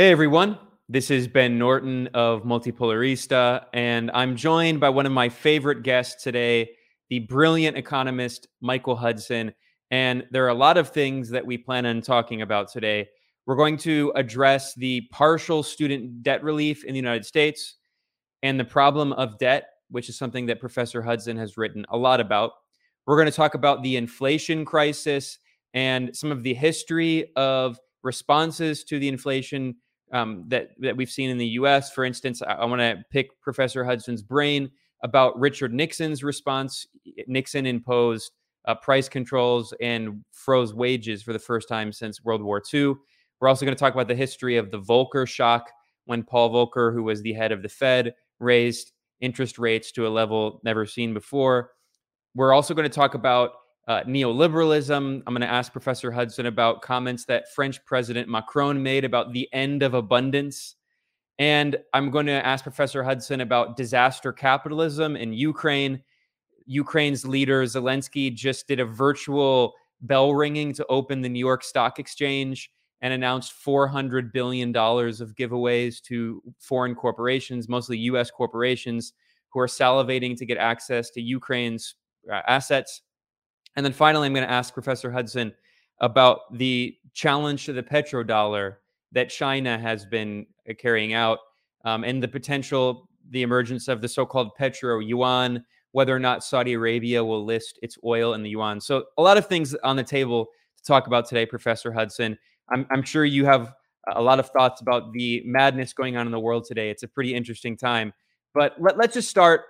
Hey everyone, this is Ben Norton of Multipolarista, and I'm joined by one of my favorite guests today, the brilliant economist Michael Hudson. And there are a lot of things that we plan on talking about today. We're going to address the partial student debt relief in the United States and the problem of debt, which is something that Professor Hudson has written a lot about. We're going to talk about the inflation crisis and some of the history of responses to the inflation um, that that we've seen in the U.S. For instance, I, I want to pick Professor Hudson's brain about Richard Nixon's response. Nixon imposed uh, price controls and froze wages for the first time since World War II. We're also going to talk about the history of the Volcker shock when Paul Volcker, who was the head of the Fed, raised interest rates to a level never seen before. We're also going to talk about uh, neoliberalism. I'm going to ask Professor Hudson about comments that French President Macron made about the end of abundance. And I'm going to ask Professor Hudson about disaster capitalism in Ukraine. Ukraine's leader, Zelensky, just did a virtual bell ringing to open the New York Stock Exchange and announced $400 billion of giveaways to foreign corporations, mostly US corporations, who are salivating to get access to Ukraine's uh, assets. And then finally, I'm going to ask Professor Hudson about the challenge to the petrodollar that China has been uh, carrying out um, and the potential, the emergence of the so called petro yuan, whether or not Saudi Arabia will list its oil in the yuan. So, a lot of things on the table to talk about today, Professor Hudson. I'm, I'm sure you have a lot of thoughts about the madness going on in the world today. It's a pretty interesting time. But let, us just start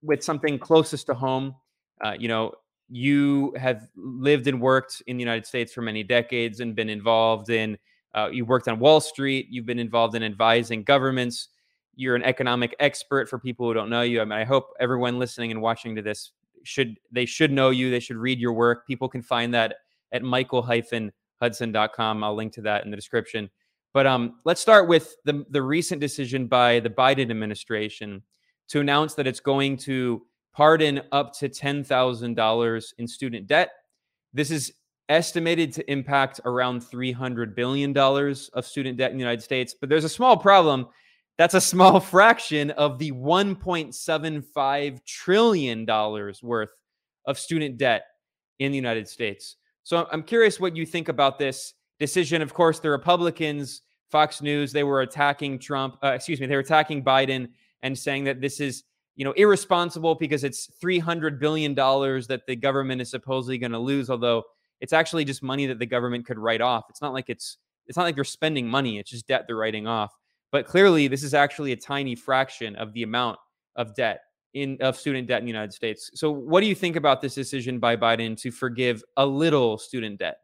with something closest to home. Uh, you know, you have lived and worked in the United States for many decades and been involved in, uh, you worked on Wall Street, you've been involved in advising governments. You're an economic expert for people who don't know you. I mean, I hope everyone listening and watching to this should they should know you. They should read your work. People can find that at michael-hudson.com. I'll link to that in the description. But um, let's start with the the recent decision by the Biden administration to announce that it's going to pardon up to $10,000 in student debt. This is estimated to impact around $300 billion of student debt in the United States. But there's a small problem. That's a small fraction of the $1.75 trillion worth of student debt in the United States. So I'm curious what you think about this decision. Of course, the Republicans, Fox News, they were attacking Trump, uh, excuse me, they were attacking Biden and saying that this is you know, irresponsible because it's $300 billion that the government is supposedly going to lose, although it's actually just money that the government could write off. It's not like it's, it's not like they're spending money. It's just debt they're writing off. But clearly, this is actually a tiny fraction of the amount of debt in of student debt in the United States. So, what do you think about this decision by Biden to forgive a little student debt?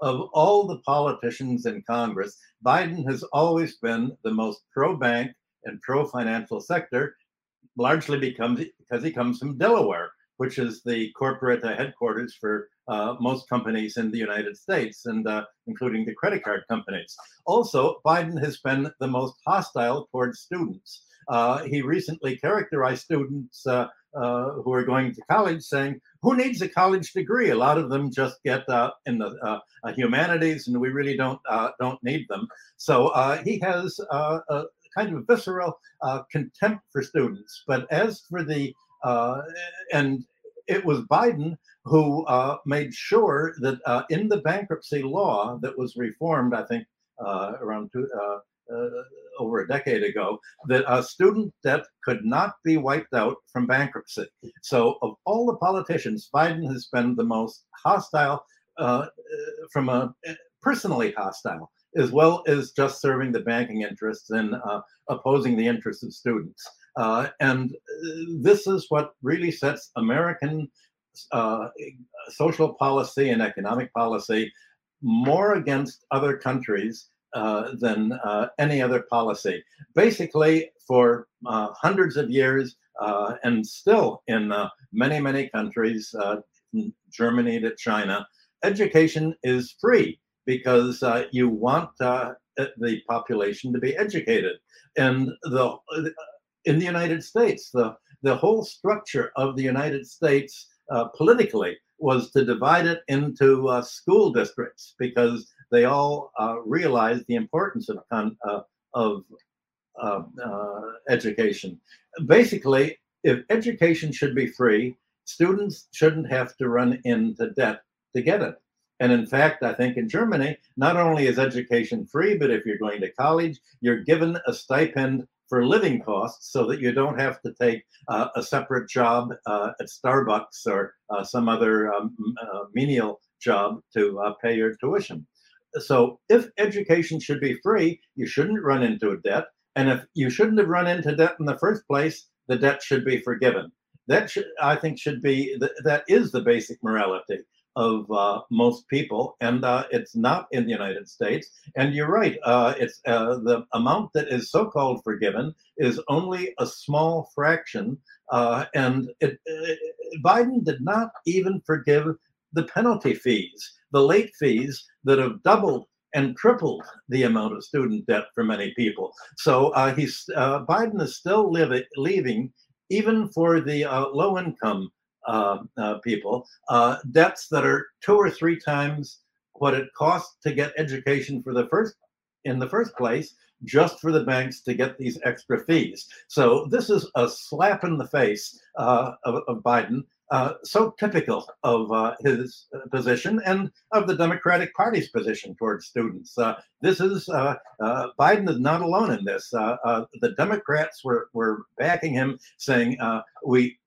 Of all the politicians in Congress, Biden has always been the most pro bank and pro financial sector largely becomes because he comes from Delaware, which is the corporate uh, headquarters for uh, most companies in the United States, and uh, including the credit card companies. Also, Biden has been the most hostile towards students. Uh, he recently characterized students uh, uh, who are going to college saying, "Who needs a college degree? A lot of them just get in the humanities, and we really don't don't need them." So he has kind of visceral uh, contempt for students. But as for the, uh, and it was Biden who uh, made sure that uh, in the bankruptcy law that was reformed, I think uh, around two, uh, over a decade ago, that student debt could not be wiped out from bankruptcy. So, of all the politicians, Biden has been the most hostile from a personally hostile as well as just serving the banking interests and uh, opposing the interests of students. Uh, and uh, this is what really sets American uh, social policy and economic policy more against other countries uh, than uh, any other policy. Basically, for hundreds of years, and still in many, many countries, Germany to China, education is free because uh, you want uh, the population to be educated. And the in the United States, the the whole structure of the United States uh, politically was to divide it into uh, school districts because they all realized the importance of of education. Basically, if education should be free, students shouldn't have to run into debt to get it. And in fact, I think in Germany, not only is education free, but if you're going to college, you're given a stipend for living costs so that you don't have to take uh, a separate job uh, at Starbucks or uh, some other um, uh, menial job to uh, pay your tuition. So if education should be free, you shouldn't run into a debt. And if you shouldn't have run into debt in the first place, the debt should be forgiven. That should, I think, should be that is the basic morality of uh, most people, and uh, it's not in the United States. And you're right; uh, it's uh, the amount that is so-called forgiven is only a small fraction, uh, and it, it, Biden did not even forgive the penalty fees, the late fees that have doubled and tripled the amount of student debt for many people. So uh, he's Biden is still living, leaving even for the low-income uh, uh, people, uh, debts that are two or three times what it costs to get education for the first in the first place, just for the banks to get these extra fees. So this is a slap in the face uh, of, of, Biden. Uh, so typical of his position and of the Democratic Party's position towards students. this is Biden is not alone in this. the Democrats were were backing him, saying we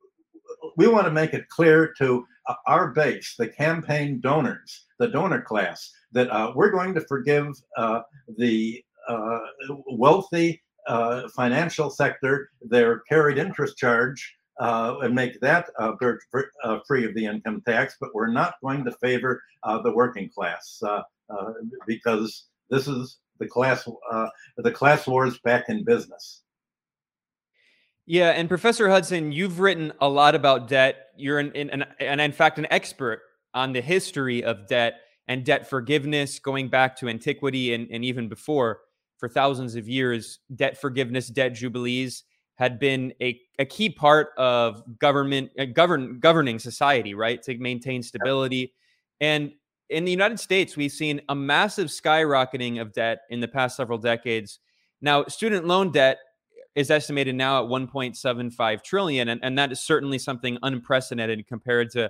we want to make it clear to uh, our base, the campaign donors, the donor class, that uh, we're going to forgive uh, the uh, wealthy uh, financial sector their carried interest charge uh, and make that free of the income tax, but we're not going to favor the working class because this is the class the class wars back in business. Yeah, and Professor Hudson, you've written a lot about debt. You're an, an, an, in fact an expert on the history of debt and debt forgiveness going back to antiquity and, and even before for thousands of years. Debt forgiveness, debt jubilees had been a, a key part of government uh, govern governing society, right? To maintain stability. And in the United States, we've seen a massive skyrocketing of debt in the past several decades. Now, student loan debt is estimated now at 1.75 trillion and, and that is certainly something unprecedented compared to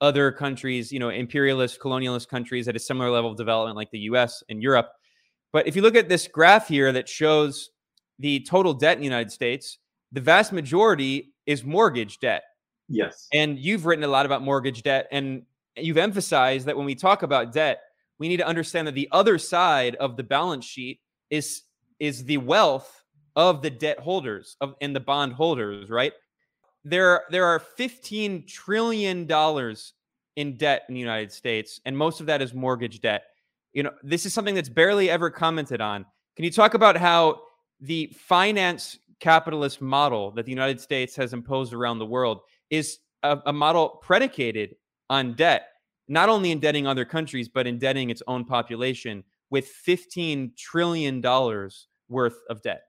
other countries you know imperialist colonialist countries at a similar level of development like the us and europe. But if you look at this graph here that shows the total debt in the united states the vast majority is mortgage debt. Yes. And you've written a lot about mortgage debt and you've emphasized that when we talk about debt we need to understand that the other side of the balance sheet is is the wealth of the debt holders of and the bond holders, right? There, there are 15 trillion dollars in debt in the United States, and most of that is mortgage debt. You know, this is something that's barely ever commented on. Can you talk about how the finance capitalist model that the United States has imposed around the world is a, a model predicated on debt, not only indebting other countries, but indebting its own population with $15 trillion worth of debt?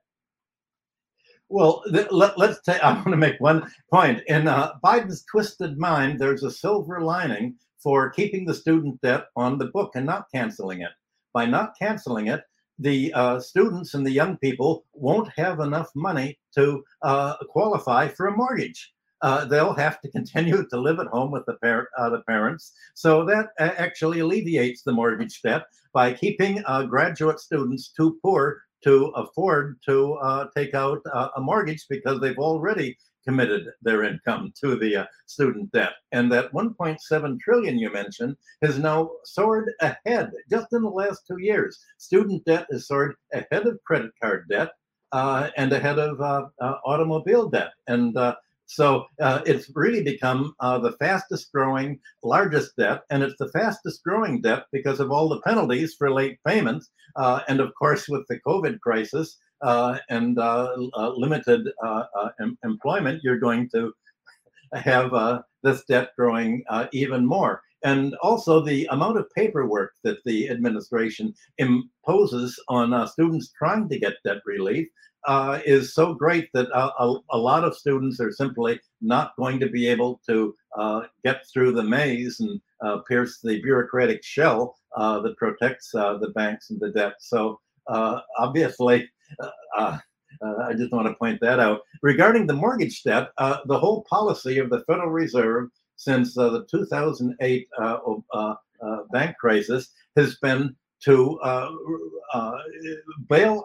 Well, th- let, us take, I want to make one point. In uh, Biden's twisted mind, there's a silver lining for keeping the student debt on the book and not canceling it. By not canceling it, the uh, students and the young people won't have enough money to uh, qualify for a mortgage. Uh, they'll have to continue to live at home with the, par- uh, the parents. So that actually alleviates the mortgage debt by keeping uh, graduate students too poor to afford to uh, take out uh, a mortgage because they've already committed their income to the uh, student debt. And that 1.7 trillion you mentioned has now soared ahead just in the last two years. Student debt has soared ahead of credit card debt uh, and ahead of uh, uh, automobile debt. And so uh, it's really become uh, the fastest growing, largest debt, and it's the fastest growing debt because of all the penalties for late payments. Uh, and of course, with the COVID crisis uh, and uh, uh, limited em- employment, you're going to have this debt growing even more. And also, the amount of paperwork that the administration imposes on students trying to get debt relief uh, is so great that a, a, a, lot of students are simply not going to be able to uh, get through the maze and uh, pierce the bureaucratic shell uh, that protects uh, the banks and the debt. So uh, obviously, uh, I just want to point that out. Regarding the mortgage debt, the whole policy of the Federal Reserve since the 2008 bank crisis has been to bail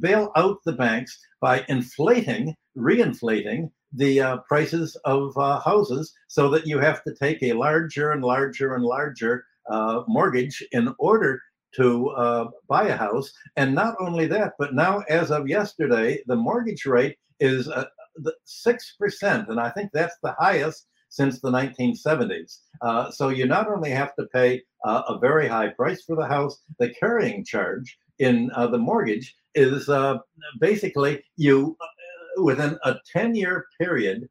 bail out the banks by inflating, reinflating the uh, prices of uh, houses so that you have to take a larger and larger and larger uh, mortgage in order to uh, buy a house. And not only that, but now, as of yesterday, the mortgage rate is 6%. Uh, and I think that's the highest since the 1970s. Uh, so you not only have to pay a very high price for the house, the carrying charge in the mortgage is basically you within a 10 year period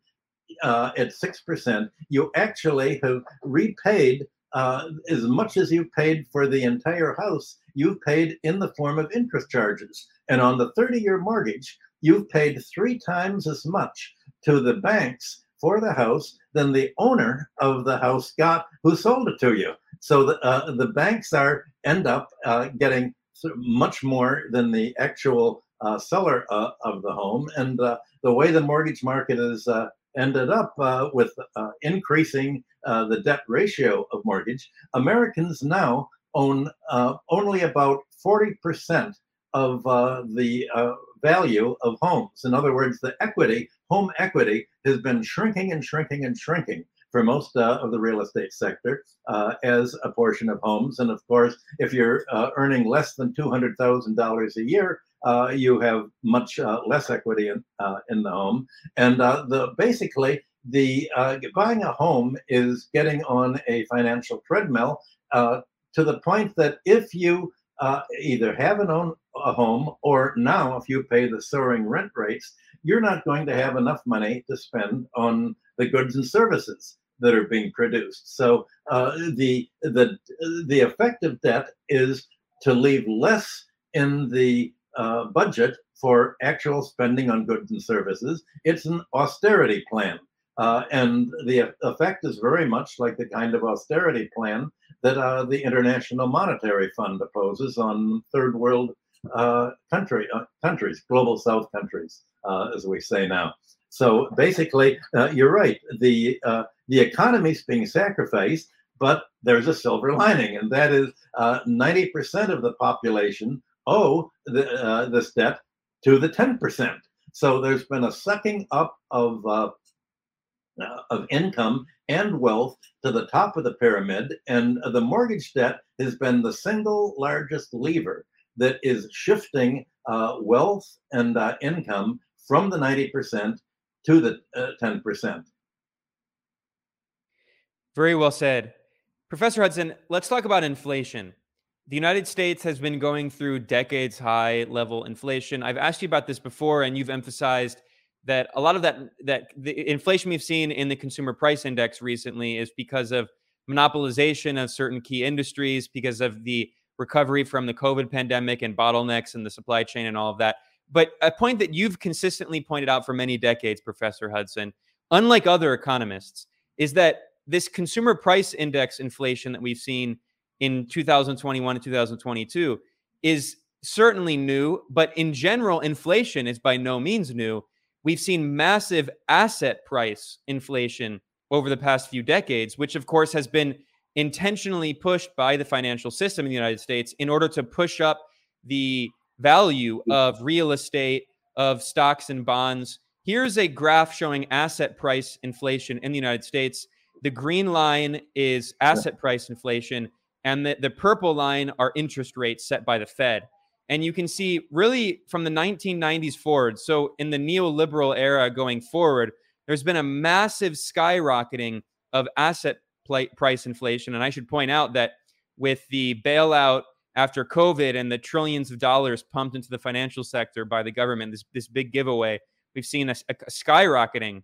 uh, at 6%, you actually have repaid uh, as much as you paid for the entire house, you've paid in the form of interest charges. And on the 30 year mortgage, you've paid three times as much to the banks for the house than the owner of the house got who sold it to you. So the, uh, the banks are end up uh, getting much more than the actual uh, seller uh, of the home. And uh, the way the mortgage market has uh, ended up with increasing the debt ratio of mortgage, Americans now own only about 40% of the value of homes. In other words, the equity, home equity, has been shrinking and shrinking and shrinking for most uh, of the real estate sector uh, as a portion of homes. And of course, if you're uh, earning less than $200,000 a year, uh, you have much uh, less equity in, uh, in the home. And the basically, the buying a home is getting on a financial treadmill to the point that if you either have an own a home or now if you pay the soaring rent rates, you're not going to have enough money to spend on the goods and services that are being produced. So uh, the the the effect of debt is to leave less in the uh, budget for actual spending on goods and services. It's an austerity plan. Uh, and the effect is very much like the kind of austerity plan that uh, the International Monetary Fund opposes on third world uh, country uh, countries, global South countries, uh, as we say now. So basically, you're right. The the economy's being sacrificed, but there's a silver lining, and that is 90% of the population owe the, uh, this debt to the 10%. So there's been a sucking up of uh, uh, of income and wealth to the top of the pyramid, and the mortgage debt has been the single largest lever that is shifting uh, wealth and uh, income from the 90% to the 10%. Uh, Very well said. Professor Hudson, let's talk about inflation. The United States has been going through decades high level inflation. I've asked you about this before, and you've emphasized that a lot of that that the inflation we've seen in the consumer price index recently is because of monopolization of certain key industries, because of the recovery from the COVID pandemic and bottlenecks in the supply chain and all of that. But a point that you've consistently pointed out for many decades, Professor Hudson, unlike other economists, is that this consumer price index inflation that we've seen in 2021 and 2022 is certainly new, but in general, inflation is by no means new. We've seen massive asset price inflation over the past few decades, which of course has been intentionally pushed by the financial system in the United States in order to push up the value mm. of real estate, of stocks and bonds. Here's a graph showing asset price inflation in the United States. The green line is asset price inflation and the, the purple line are interest rates set by the Fed. And you can see really from the 1990s forward, so in the neoliberal era going forward, there's been a massive skyrocketing of asset price inflation. And I should point out that with the bailout after COVID and the trillions of dollars pumped into the financial sector by the government, this, this big giveaway, we've seen a, a skyrocketing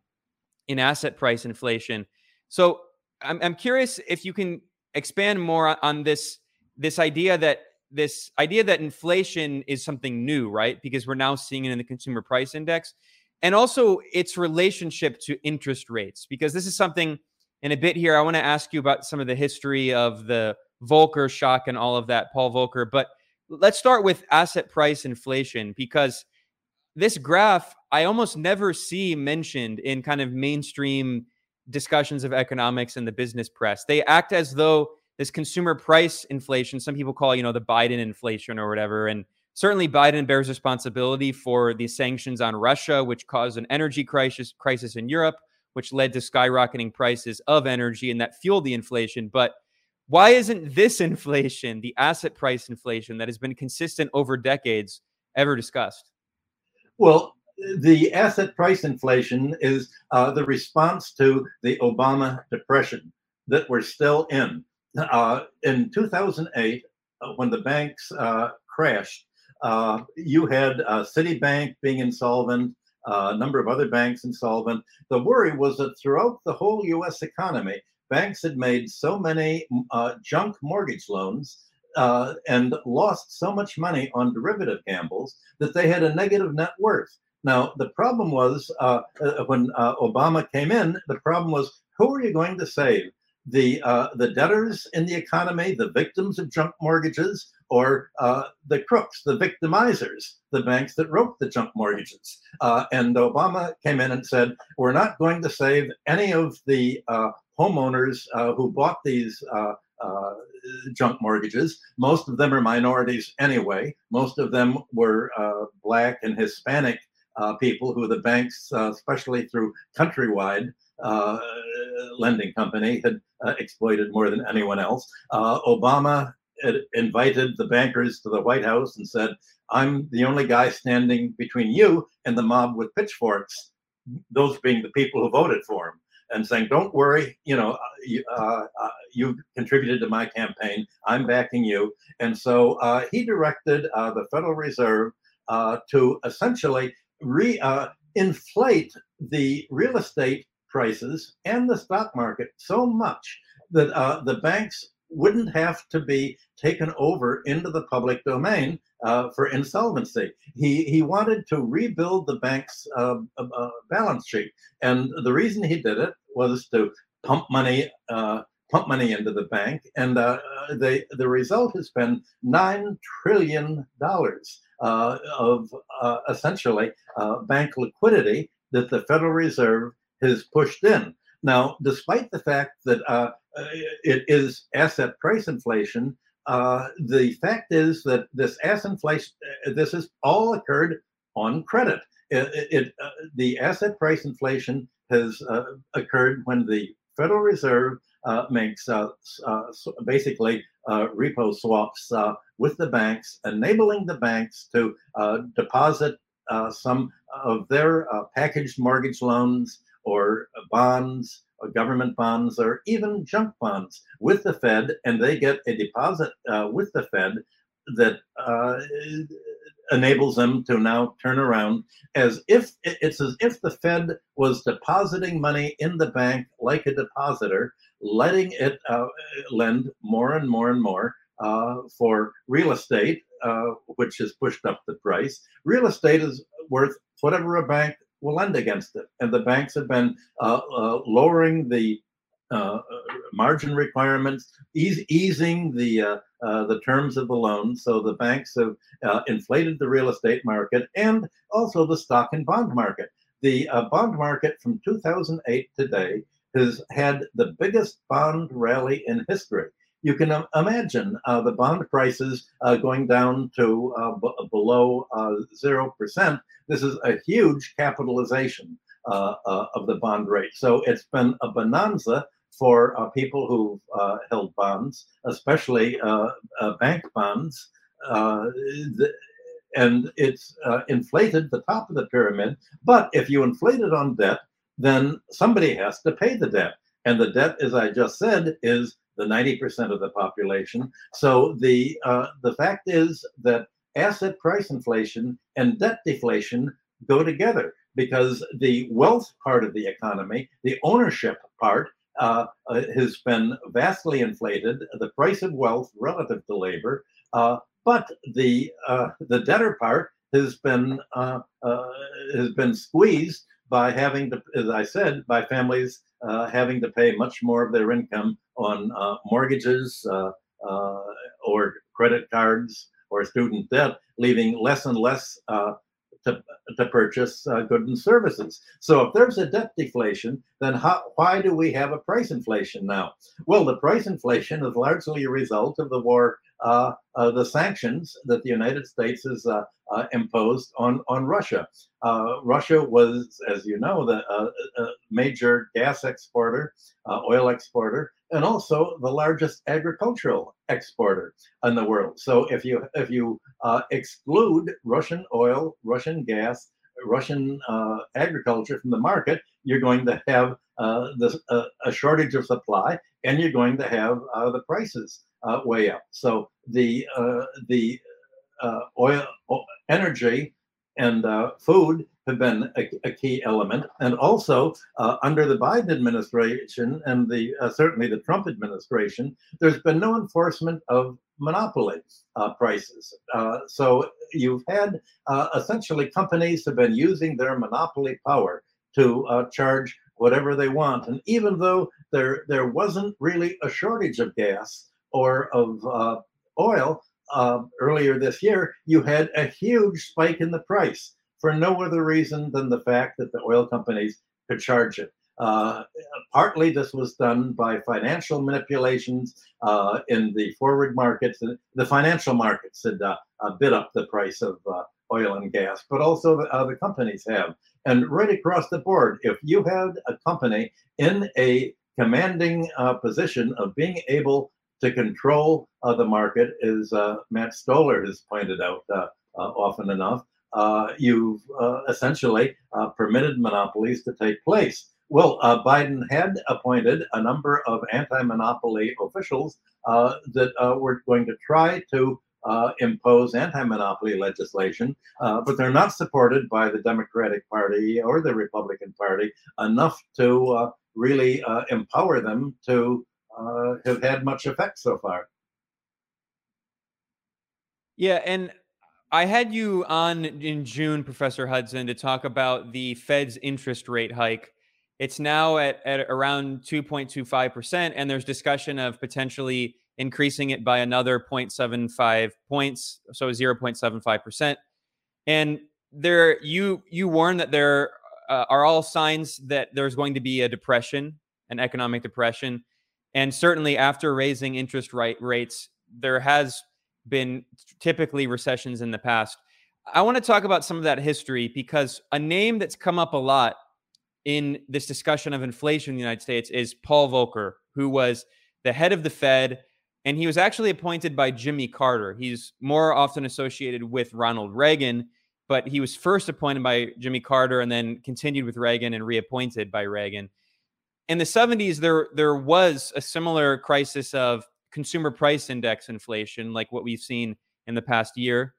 in asset price inflation. So I'm, I'm curious if you can expand more on this this idea that this idea that inflation is something new, right? Because we're now seeing it in the consumer price index, and also its relationship to interest rates, because this is something in a bit here, I want to ask you about some of the history of the Volcker shock and all of that, Paul Volcker. But let's start with asset price inflation because this graph I almost never see mentioned in kind of mainstream discussions of economics in the business press. They act as though this consumer price inflation, some people call, you know, the Biden inflation or whatever. And certainly Biden bears responsibility for the sanctions on Russia, which caused an energy crisis crisis in Europe, which led to skyrocketing prices of energy and that fueled the inflation. But why isn't this inflation, the asset price inflation that has been consistent over decades, ever discussed? Well, the asset price inflation is uh, the response to the Obama depression that we're still in. Uh, in 2008, uh, when the banks uh, crashed, uh, you had Citibank being insolvent, a number of other banks insolvent. The worry was that throughout the whole US economy, banks had made so many uh, junk mortgage loans uh, and lost so much money on derivative gambles that they had a negative net worth. Now, the problem was uh, uh when uh, Obama came in, the problem was who are you going to save? The, uh, the debtors in the economy, the victims of junk mortgages, or the crooks, the victimizers, the banks that wrote the junk mortgages. and Obama came in and said, We're not going to save any of the homeowners uh, who bought these uh, uh, junk mortgages. Most of them are minorities anyway. Most of them were uh, black and Hispanic uh, people who the banks, uh, especially through Countrywide lending company, had exploited more than anyone else. Obama invited the bankers to the White House and said, I'm the only guy standing between you and the mob with pitchforks, those being the people who voted for him and saying, "Don't worry, you know, uh, you, uh, uh, contributed to my campaign. I'm backing you." And so uh, he directed uh, the Federal Reserve uh, to essentially re inflate the real estate prices and the stock market so much that the banks wouldn't have to be taken over into the public domain uh, for insolvency. He he wanted to rebuild the bank's uh, uh, balance sheet, and the reason he did it was to pump money. Uh, pump money into the bank, and uh, the the result has been nine trillion dollars uh, of essentially bank liquidity that the Federal Reserve has pushed in. Now, despite the fact that uh, it is asset price inflation, uh, the fact is that this asset inflation, uh, this has all occurred on credit. It, it uh, the asset price inflation has uh, occurred when the Federal Reserve uh, makes basically repo swaps with the banks, enabling the banks to deposit some of their packaged mortgage loans or bonds or government bonds or even junk bonds with the Fed, and they get a deposit uh, with the Fed that uh, enables them to now turn around as if it's as if the Fed was depositing money in the bank like a depositor, letting it uh, lend more and more and more uh, for real estate, uh, which has pushed up the price. Real estate is worth whatever a bank will lend against it. And the banks have been uh, uh, lowering the uh, margin requirements, ease, easing the uh, uh, the terms of the loan. So the banks have uh, inflated the real estate market and also the stock and bond market. The bond market from 2008 today has had the biggest bond rally in history you can imagine uh, the bond prices uh, going down to uh, below 0%. Uh, this is a huge capitalization uh, uh, of the bond rate. So it's been a bonanza for people who've held bonds, especially bank bonds. The, and it's inflated the top of the pyramid. But if you inflate it on debt, then somebody has to pay the debt. And the debt, as I just said, is the 90% of the population. So the uh, the fact is that asset price inflation and debt deflation go together because the wealth part of the economy, the ownership part, uh, uh, has been vastly inflated. The price of wealth relative to labor, uh, but the uh, the debtor part has been uh, has been squeezed by having to, as I said, by families having to pay much more of their income on uh, mortgages or credit cards or student debt, leaving less and less uh, to, to purchase uh, goods and services. So if there's a debt deflation, then how, why do we have a price inflation now? Well, the price inflation is largely a result of the war, uh, uh the sanctions that the United States has uh, uh, imposed on, on Russia. Russia was, as you know, the major gas exporter, oil exporter, and also the largest agricultural exporter in the world. So if you if you uh, exclude Russian oil, Russian gas, Russian uh, agriculture from the market, you're going to have uh, this, uh, a shortage of supply, and you're going to have uh, the prices uh, way up. So the the oil, energy, and food have been a, a key element. And also, uh, under the Biden administration and the uh, certainly the Trump administration, there's been no enforcement of monopoly uh, prices. Uh, so you've had uh, essentially companies have been using their monopoly power to uh, charge whatever they want. And even though there there wasn't really a shortage of gas or of oil earlier this year, you had a huge spike in the price for no other reason than the fact that the oil companies could charge it. Uh, partly this was done by financial manipulations uh, in the forward markets. The financial markets had uh, uh bid up the price of uh, oil and gas, but also the, uh, the, companies have. And right across the board, if you had a company in a commanding position of being able to control the market, as Matt Stoller has pointed out often enough, uh, you've uh, essentially uh, permitted monopolies to take place. Well, uh, Biden had appointed a number of anti monopoly officials uh, that were going to try to impose anti monopoly legislation, but they're not supported by the Democratic Party or the Republican Party enough to really empower them to have had much effect so far. Yeah, and I had you on in June, Professor Hudson, to talk about the Fed's interest rate hike. It's now at, at around 2.25%, and there's discussion of potentially increasing it by another 0.75 points, so 0.75%. And there, you you warn that there uh, are all signs that there's going to be a depression, an economic depression, and certainly after raising interest rate rates, there has been typically recessions in the past. I want to talk about some of that history because a name that's come up a lot in this discussion of inflation in the United States is Paul Volcker, who was the head of the Fed. And he was actually appointed by Jimmy Carter. He's more often associated with Ronald Reagan, but he was first appointed by Jimmy Carter and then continued with Reagan and reappointed by Reagan. In the 70s, there, there was a similar crisis of consumer price index inflation, like what we've seen in the past year.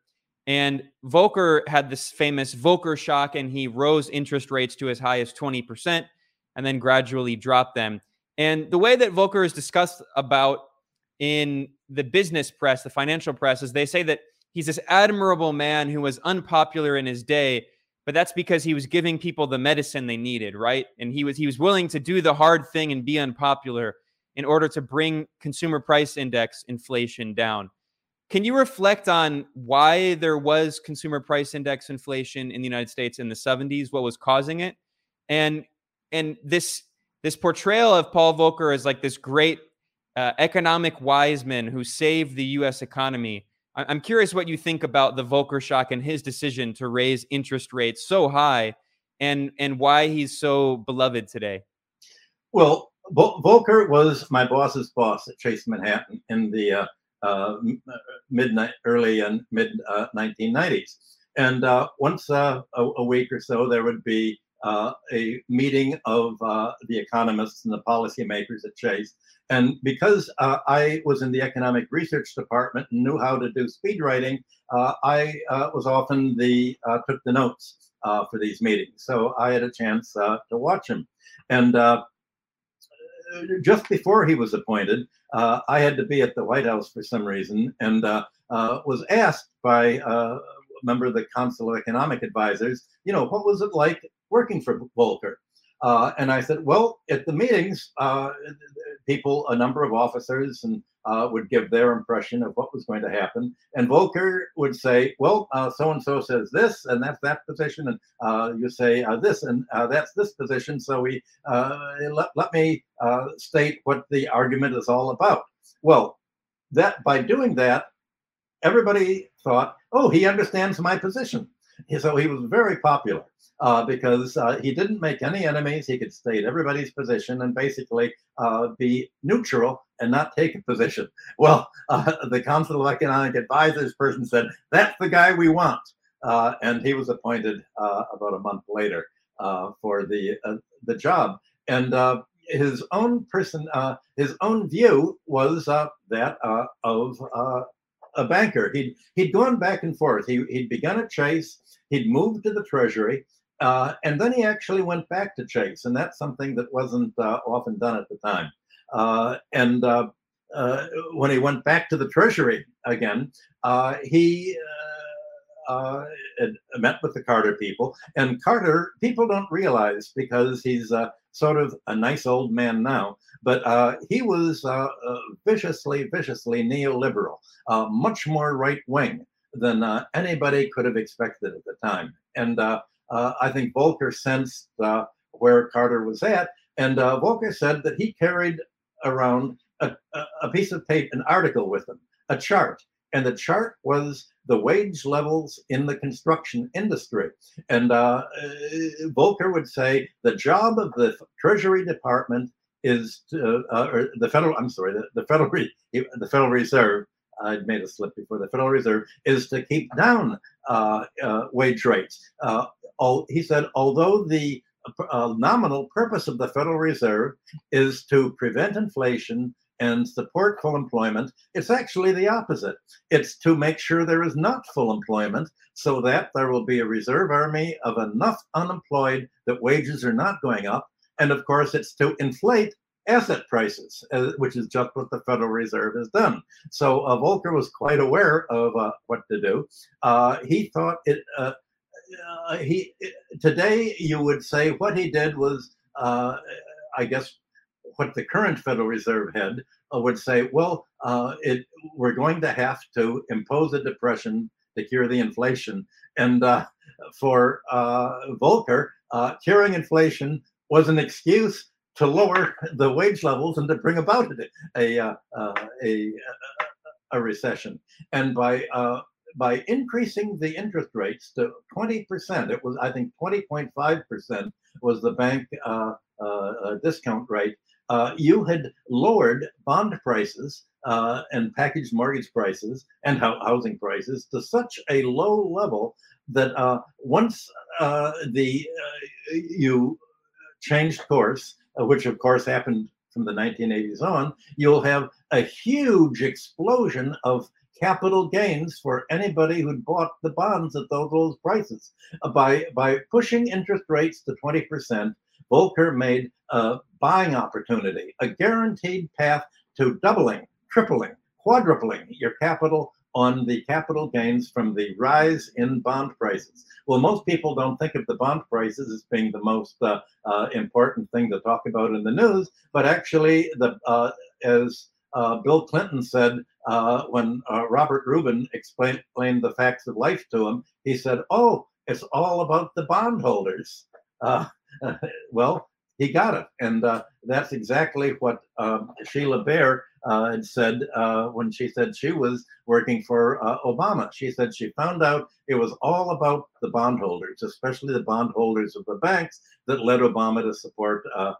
And Volcker had this famous Volcker shock, and he rose interest rates to as high as 20% and then gradually dropped them. And the way that Volcker is discussed about in the business press, the financial press, is they say that he's this admirable man who was unpopular in his day, but that's because he was giving people the medicine they needed, right? And he was he was willing to do the hard thing and be unpopular in order to bring consumer price index inflation down. Can you reflect on why there was consumer price index inflation in the United States in the 70s, what was causing it? And and this this portrayal of Paul Volcker as like this great uh, economic wise man who saved the US economy. I'm curious what you think about the Volcker shock and his decision to raise interest rates so high and and why he's so beloved today. Well, Volcker was my boss's boss at Chase Manhattan in the uh, uh, midnight, early and mid uh, 1990s. And uh, once uh, a, a, week or so, there would be uh, a meeting of uh, the economists and the policymakers at Chase. And because uh, I was in the economic research department and knew how to do speed writing, uh, I was often the took the notes for these meetings. So I had a chance to watch him. And just before he was appointed, uh, I had to be at the White House for some reason and uh, uh, was asked by a member of the Council of Economic Advisors, you know, what was it like working for Volcker? Uh, and I said, well, at the meetings, uh, people, a number of officers, and uh, would give their impression of what was going to happen. And Volcker would say, well, so and so says this, and that's that position. And uh, you say uh, this, and uh, that's this position. So we let, let me state what the argument is all about. Well, that by doing that, everybody thought, oh, he understands my position. So he was very popular uh, because uh, he didn't make any enemies. He could state everybody's position and basically uh, be neutral and not take a position. Well, uh, the Council of Economic Advisors person said, that's the guy we want. Uh, and he was appointed uh, about a month later for the, the job. And his own person, his own view was that of a banker. He'd he'd gone back and forth. He he'd begun at Chase. He'd moved to the Treasury, uh, and then he actually went back to Chase, and that's something that wasn't uh, often done at the time. Uh, and uh, uh, when he went back to the Treasury again, uh, met with the Carter people. And Carter, people don't realize because he's sort of a nice old man now, but he was viciously, viciously neoliberal, much more right wing than anybody could have expected at the time. And uh, I think Volcker sensed uh, where Carter was at, and uh, Volcker said that he carried around a, a, piece of paper, an article with him, a chart, and the chart was the wage levels in the construction industry. And uh, Volcker would say the job of the Treasury Department is to, uh, or the federal, I'm sorry, the, the federal, the Federal Reserve I'd made a slip before the Federal Reserve is to keep down uh, uh, wage rates. Uh, all, he said, although the uh, nominal purpose of the Federal Reserve is to prevent inflation and support full employment, it's actually the opposite. It's to make sure there is not full employment so that there will be a reserve army of enough unemployed that wages are not going up. And of course, it's to inflate asset prices, uh, which is just what the Federal Reserve has done. So uh, Volcker was quite aware of uh, what to do. Uh, he thought it uh, uh, he today you would say what he did was, I guess, what the current Federal Reserve head uh, would say. Well, uh, it we're going to have to impose a depression to cure the inflation, and uh, for Volcker, curing inflation was an excuse to lower the wage levels and to bring about a a a, a recession. And by by increasing the interest rates to 20%, it was, I think, 20.5% was the bank uh, uh, uh, discount rate. Uh, you had lowered bond prices uh, and packaged mortgage prices and housing prices to such a low level that uh, once the you changed course, which of course happened from the 1980s on, you'll have a huge explosion of capital gains for anybody who'd bought the bonds at those, those prices. Uh, by, by pushing interest rates to 20%, Volcker made a buying opportunity, a guaranteed path to doubling, tripling, quadrupling your capital on the capital gains from the rise in bond prices. Well, most people don't think of the bond prices as being the most uh, uh, important thing to talk about in the news, but actually, the uh, as uh, Bill Clinton said uh, when uh, Robert Rubin explained, explained, the facts of life to him, he said, Oh, it's all about the bondholders. Uh, well, he got it. And uh, that's exactly what um, Sheila Bair uh, had said when she said she was working for Obama. She said she found out it was all about the bondholders, especially the bondholders of the banks that led Obama to support uh,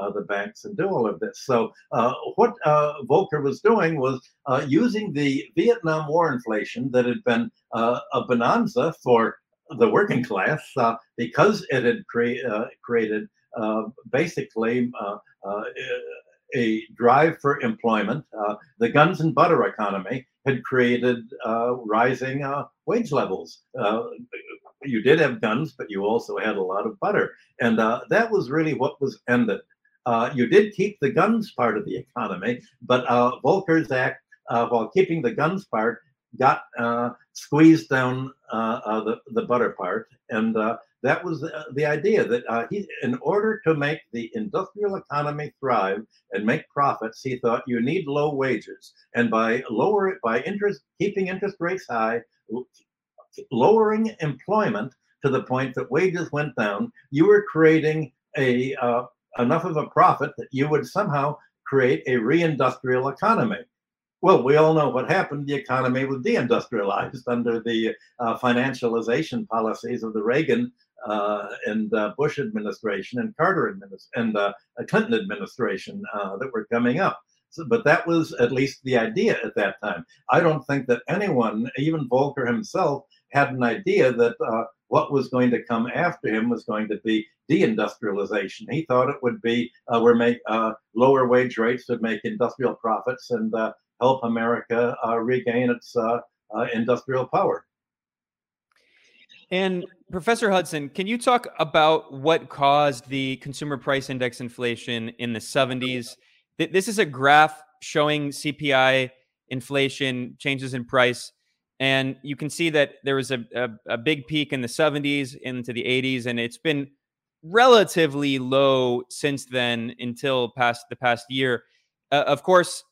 uh, the banks and do all of this. So uh, what Volcker was doing was using the Vietnam War inflation that had been a bonanza for the working class because it had cre- created basically a drive for employment. Uh, the guns and butter economy had created uh, rising uh, wage levels you did have guns, but you also had a lot of butter. And uh, that was really what was ended. Uh, you did keep the guns part of the economy, but uh, Volcker's Act, uh, while keeping the guns part, got uh, squeezed down uh, uh, the the butter part, and that was the, the idea that uh, he, in order to make the industrial economy thrive and make profits, he thought you need low wages, and by lower by interest, keeping interest rates high, lowering employment to the point that wages went down, you were creating a uh, enough of a profit that you would somehow create a reindustrial economy. Well, we all know what happened. The economy was deindustrialized under the uh, financialization policies of the Reagan uh, and uh, Bush administration and Carter administration and uh, Clinton administration uh, that were coming up. So, but that was at least the idea at that time. I don't think that anyone, even Volcker himself, had an idea that uh, what was going to come after him was going to be deindustrialization. He thought it would be uh, where make lower wage rates would make industrial profits and help America uh, regain its uh, uh, industrial power. And Professor Hudson, can you talk about what caused the consumer price index inflation in the 70s? This is a graph showing CPI inflation changes in price. And you can see that there was a, a, a, big peak in the 70s into the 80s, and it's been relatively low since then until past the past year. Uh, of course,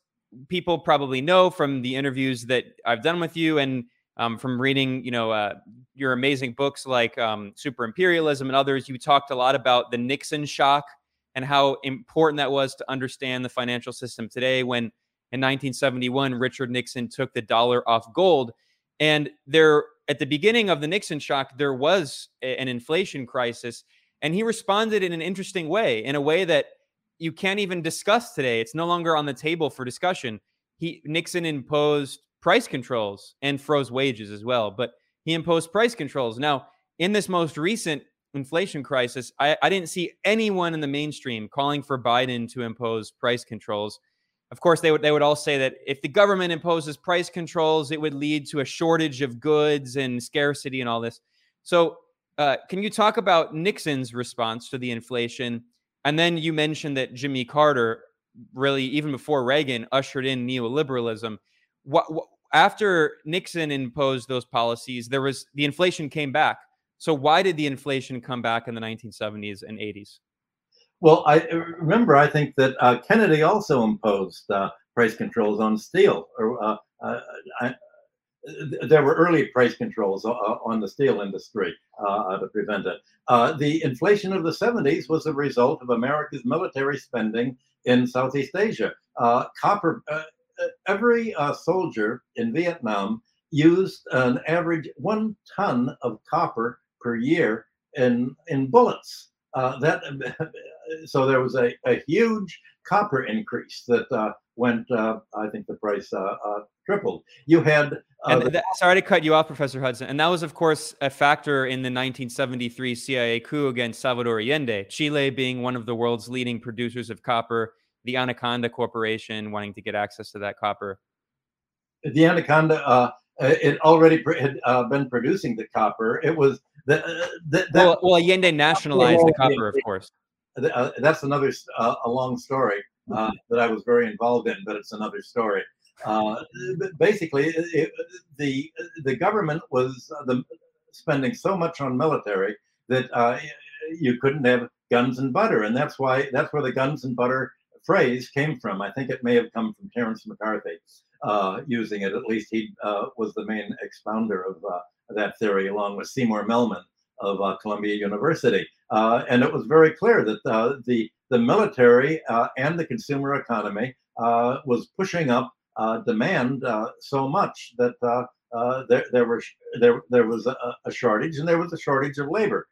people probably know from the interviews that I've done with you and um, from reading, you know, uh, your amazing books like um, Super Imperialism and others, you talked a lot about the Nixon shock and how important that was to understand the financial system today. When in 1971, Richard Nixon took the dollar off gold, and there at the beginning of the Nixon shock, there was a, an inflation crisis, and he responded in an interesting way, in a way that you can't even discuss today. It's no longer on the table for discussion. He Nixon imposed price controls and froze wages as well. But he imposed price controls. Now, in this most recent inflation crisis, I, I, didn't see anyone in the mainstream calling for Biden to impose price controls. Of course, they would they would all say that if the government imposes price controls, it would lead to a shortage of goods and scarcity and all this. So, uh, can you talk about Nixon's response to the inflation? And then you mentioned that Jimmy Carter, really even before Reagan, ushered in neoliberalism what, what after Nixon imposed those policies, there was the inflation came back. So why did the inflation come back in the 1970s and 80s? Well, I remember. I think that uh, Kennedy also imposed uh, price controls on steel. Or uh, uh I, there were early price controls uh, on the steel industry uh, to prevent it. the inflation of the 70s was a result of America's military spending in Southeast Asia. copper every uh, soldier in Vietnam used an average one ton of copper per year in in bullets. Uh, that so there was a, a huge copper increase that uh, went. Uh, I think the price uh, uh, tripled. You had. and the, sorry to cut you off, Professor Hudson. And that was, of course, a factor in the 1973 CIA coup against Salvador Allende. Chile being one of the world's leading producers of copper the Anaconda Corporation wanting to get access to that copper? The Anaconda, uh, it already had uh, been producing the copper. It was the, uh, the, well, well, Allende nationalized the copper, of course. Uh, that's another uh, a long story uh, that I was very involved in, but it's another story. basically, it, the the government was the, spending so much on military that you couldn't have guns and butter, and that's why that's where the guns and butter phrase came from. I think it may have come from Terence McCarthy uh, using it. At least he uh, was the main expounder of uh, that theory, along with Seymour Melman of uh, Columbia University. Uh, and it was very clear that uh, the the military and the consumer economy was pushing up demand so much that there, there were there there was a, a, shortage, and there was a shortage of labor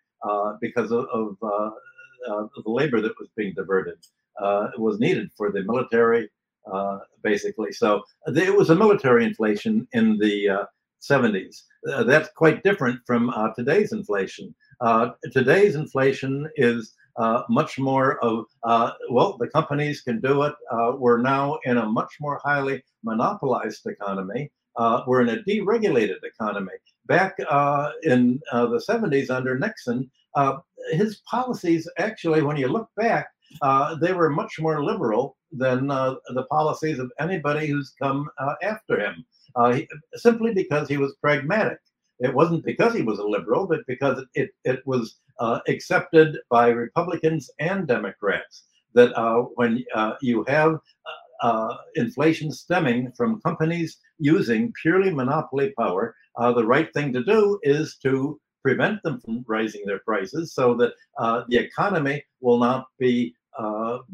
because of, of the labor that was being diverted uh, was needed for the military, uh, basically. So it was a military inflation in the 70s. Uh, uh, that's quite different from uh, today's inflation. today's inflation is much more of, well, the companies can do it. we're now in a much more highly monopolized economy. we're in a deregulated economy. Back in the 70s under Nixon, his policies actually, when you look back, uh, they were much more liberal than uh, the policies of anybody who's come uh, after him. He, simply because he was pragmatic. It wasn't because he was a liberal, but because it, it was uh, accepted by Republicans and Democrats that uh, when uh, you have uh, uh, inflation stemming from companies using purely monopoly power, uh, the right thing to do is to prevent them from raising their prices so that the economy will not be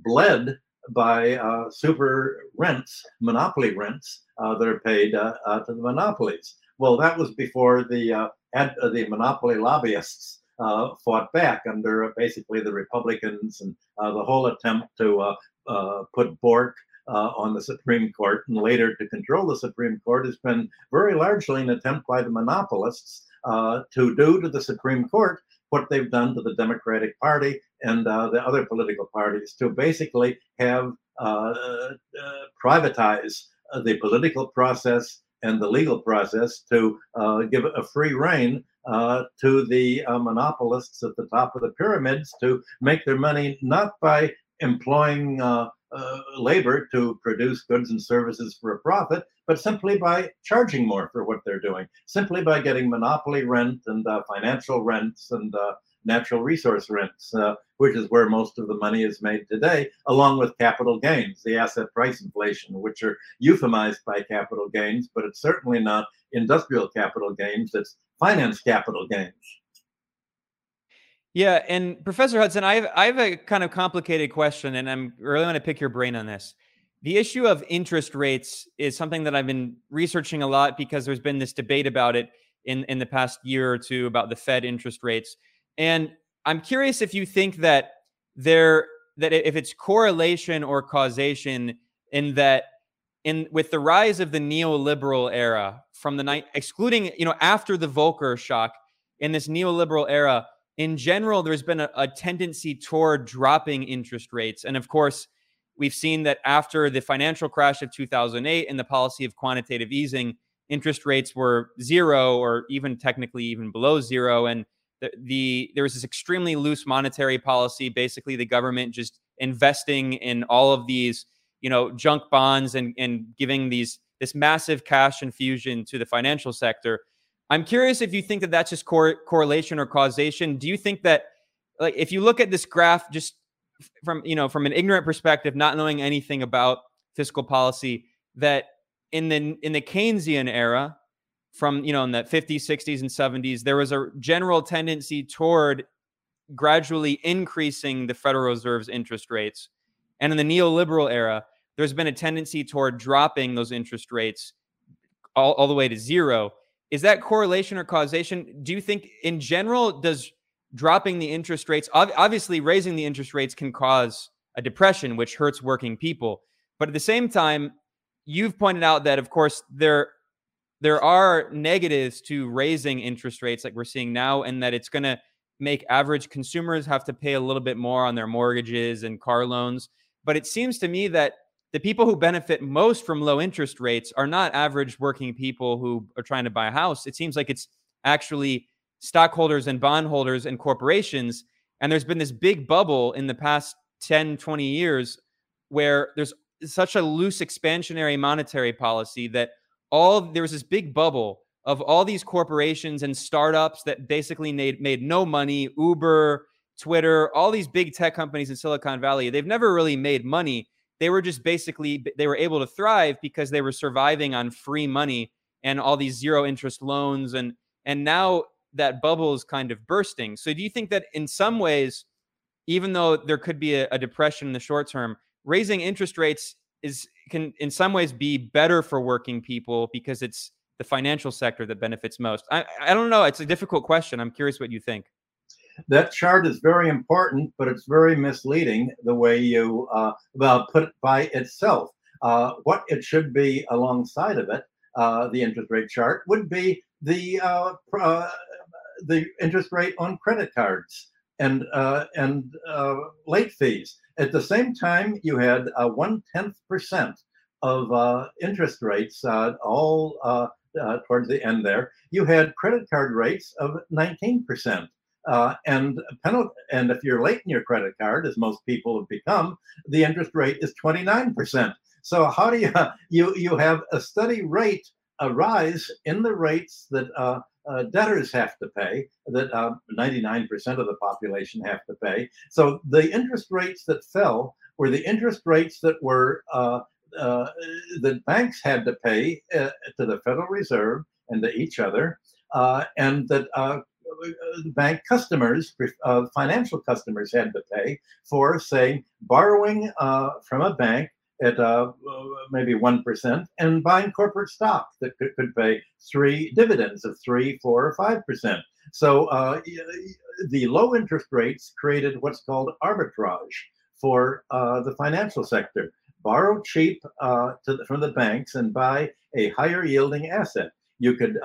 bled by super rents, monopoly rents that are paid to the monopolies. Well, that was before the uh, ad, uh, the monopoly lobbyists uh, fought back under uh, basically the Republicans and uh, the whole attempt to uh, put Bork on the Supreme Court and later to control the Supreme Court has been very largely an attempt by the monopolists to do to the Supreme Court what they've done to the Democratic Party and the other political parties to basically have privatize the political process and the legal process to uh, give a free rein uh, to the uh, monopolists at the top of the pyramids to make their money not by employing uh, uh, labor to produce goods and services for a profit, but simply by charging more for what they're doing, simply by getting monopoly rent and uh, financial rents and natural resource rents, uh, which is where most of the money is made today, along with capital gains, the asset price inflation, which are euphemized by capital gains, but it's certainly not industrial capital gains, it's finance capital gains. Yeah, and Professor Hudson, I have I have a kind of complicated question, and I'm really want to pick your brain on this. The issue of interest rates is something that I've been researching a lot because there's been this debate about it in in the past year or two about the Fed interest rates. And I'm curious if you think that there that if it's correlation or causation in that in with the rise of the neoliberal era from the night excluding you know after the Volcker shock in this neoliberal era in general there's been a, a tendency toward dropping interest rates. And of course we've seen that after the financial crash of 2008 and the policy of quantitative easing interest rates were zero or even technically even below zero. And the, the there was this extremely loose monetary policy. Basically, the government just investing in all of these, you know, junk bonds and and giving these this massive cash infusion to the financial sector. I'm curious if you think that that's just cor- correlation or causation. Do you think that, like, if you look at this graph, just from you know from an ignorant perspective, not knowing anything about fiscal policy, that in the in the Keynesian era, from you know in the 50s 60s and 70s there was a general tendency toward gradually increasing the federal reserve's interest rates. And in the neoliberal era there's been a tendency toward dropping those interest rates all, all the way to zero. Is that correlation or causation? Do you think in general does dropping the interest rates obviously raising the interest rates can cause a depression which hurts working people. But at the same time you've pointed out that of course there there are negatives to raising interest rates like we're seeing now, and that it's going to make average consumers have to pay a little bit more on their mortgages and car loans. But it seems to me that the people who benefit most from low interest rates are not average working people who are trying to buy a house. It seems like it's actually stockholders and bondholders and corporations. And there's been this big bubble in the past 10, 20 years where there's such a loose expansionary monetary policy that all there was this big bubble of all these corporations and startups that basically made made no money. Uber, Twitter, all these big tech companies in Silicon Valley, they've never really made money. They were just basically they were able to thrive because they were surviving on free money and all these zero interest loans and and now that bubble is kind of bursting. So do you think that in some ways even though there could be a, a depression in the short term, raising interest rates is can in some ways be better for working people because it's the financial sector that benefits most. I, I don't know. It's a difficult question. I'm curious what you think. That chart is very important, but it's very misleading the way you uh, well, put it by itself. Uh, what it should be alongside of it, uh, the interest rate chart, would be the uh, uh, the interest rate on credit cards and uh, and uh, late fees. At the same time, you had uh, one tenth percent of uh, interest rates, uh, all towards the end there. You had credit card rates of nineteen percent. and penalty, and if you're late in your credit card, as most people have become, the interest rate is 29%. So how do you you you have a steady rate a rise in the rates that uh, uh, debtors have to pay, that 99% uh, of the population have to pay. So the interest rates that fell were the interest rates that were uh, uh, that banks had to pay to the Federal Reserve and to each other, and that bank customers, uh, financial customers had to pay for, say, borrowing uh, from a bank at uh, maybe 1% and buying corporate stock that could, could, pay three dividends of three, four, or 5%. So uh, the low interest rates created what's called arbitrage for uh, the financial sector. Borrow cheap uh, the, from the banks and buy a higher yielding asset. You could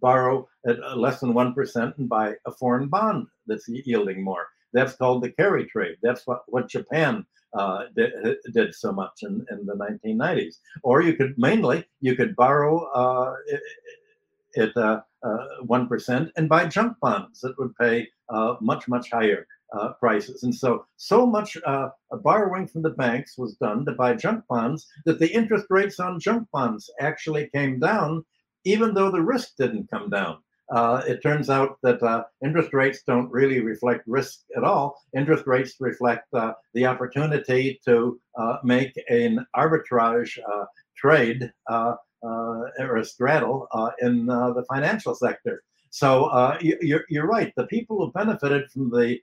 borrow at uh, less than 1% and buy a foreign bond that's yielding more. That's called the carry trade. That's what, what Japan uh, did, did, so much in, in the 1990s. Or you could mainly, you could borrow uh, at uh, 1% uh, and buy junk bonds that would pay uh, much, much higher uh, prices. And so, so much uh, borrowing from the banks was done to buy junk bonds that the interest rates on junk bonds actually came down even though the risk didn't come down. Uh, it turns out that uh, interest rates don't really reflect risk at all. Interest rates reflect uh, the opportunity to uh, make an arbitrage uh, trade uh, or a straddle in the financial sector. So you, are right. The people who benefited from the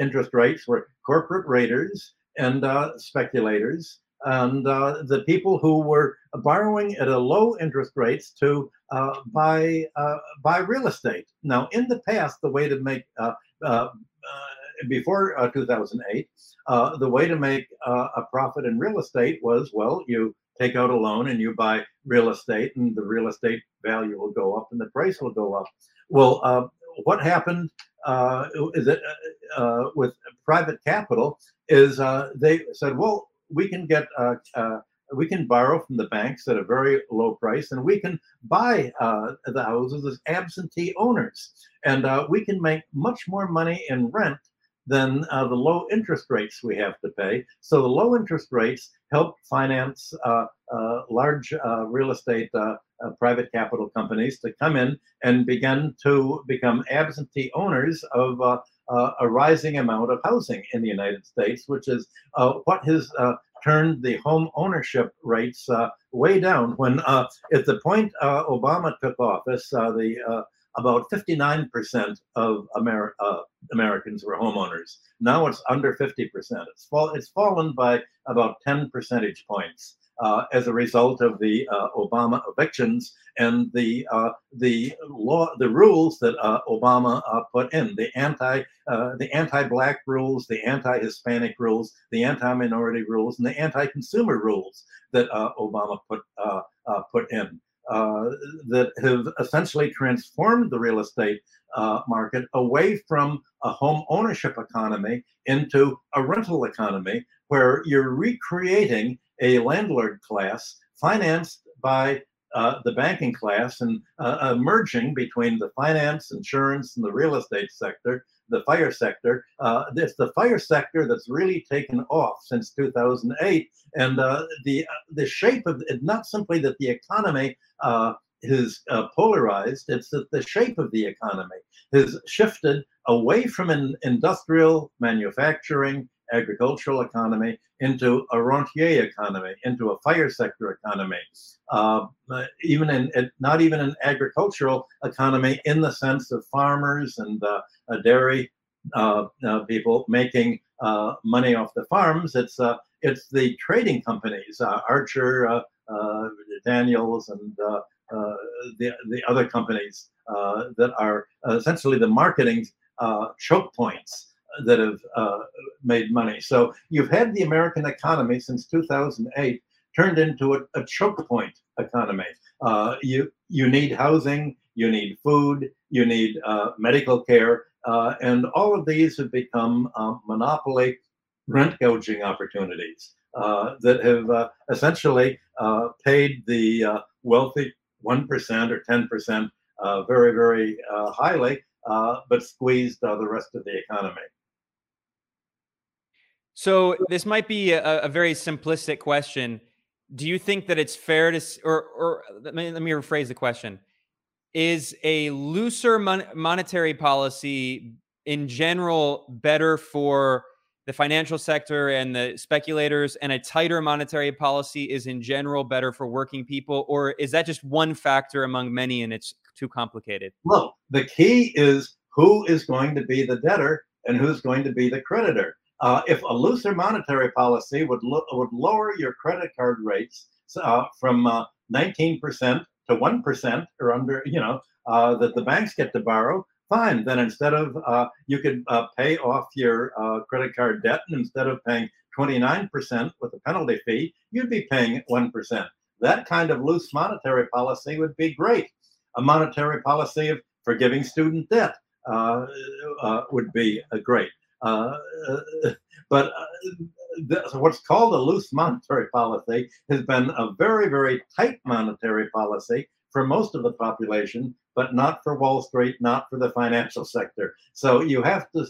interest rates were corporate raiders and speculators and uh, the people who were borrowing at a low interest rates to uh, buy uh, buy real estate. Now, in the past, the way to make uh, uh, uh, before 2008, the way to make a profit in real estate was well, you take out a loan and you buy real estate, and the real estate value will go up and the price will go up. Well, what happened is with private capital is they said, well we can get uh, uh, we can borrow from the banks at a very low price and we can buy uh, the houses as absentee owners. And uh, we can make much more money in rent than uh, the low interest rates we have to pay. So the low interest rates help finance uh, large real estate private capital companies to come in and begin to become absentee owners of uh, a rising amount of housing in the United States, which is uh, what has uh, turned the home ownership rates uh, way down. When uh, at the point uh, Obama took office, the about 59% of Amer- Americans were homeowners. Now it's under 50%. It's, fall- it's fallen by about 10 percentage points uh, as a result of the uh, Obama evictions and the uh, the law, the rules that uh, Obama uh, put in, the anti uh, the anti-black rules, the anti-Hispanic rules, the anti-minority rules, and the anti-consumer rules that Obama put put in. that have essentially transformed the real estate market away from a home ownership economy into a rental economy where you're recreating a landlord class financed by uh, the banking class and uh, merging between the finance, insurance, and the real estate sector, the fire sector. Uh, it's the fire sector that's really taken off since 2008, and uh, the the shape of it, not simply that the economy uh, is uh, polarized, it's that the shape of the economy has shifted away from an industrial manufacturing agricultural economy into a rentier economy, into a fire sector economy, uh, even in, not even an agricultural economy in the sense of farmers and uh, dairy uh, uh, people making uh, money off the farms. It's it's the trading companies, Archer, Daniels, and the the other companies that are essentially the marketing choke points that have uh, made money. So you've had the American economy since 2008 turned into a, a choke point economy. Uh, you you need housing, you need food, you need uh, medical care, uh, and all of these have become um, monopoly rent gouging opportunities uh, that have uh, essentially paid the wealthy one percent or ten percent very very highly, but squeezed the rest of the economy. So this might be a, a very simplistic question. do you think that it's fair to, or, or let me, let me rephrase the question. Is a looser mon- monetary policy in general better for the financial sector and the speculators, and a tighter monetary policy is in general better for working people? Or is that just one factor among many and it's too complicated? Look, the key is who is going to be the debtor and who's going to be the creditor. Uh, if a looser monetary policy would lo- would lower your credit card rates uh, from uh, 19% to 1% or under, you know, uh, that the banks get to borrow, fine. Then instead of, uh, you could uh, pay off your credit card debt, and instead of paying 29% with a penalty fee, you'd be paying 1%. That kind of loose monetary policy would be great. A monetary policy of forgiving student debt would be great. Uh, but uh, what's called a loose monetary policy has been a very, very tight monetary policy for most of the population, but not for Wall Street, not for the financial sector. So you have to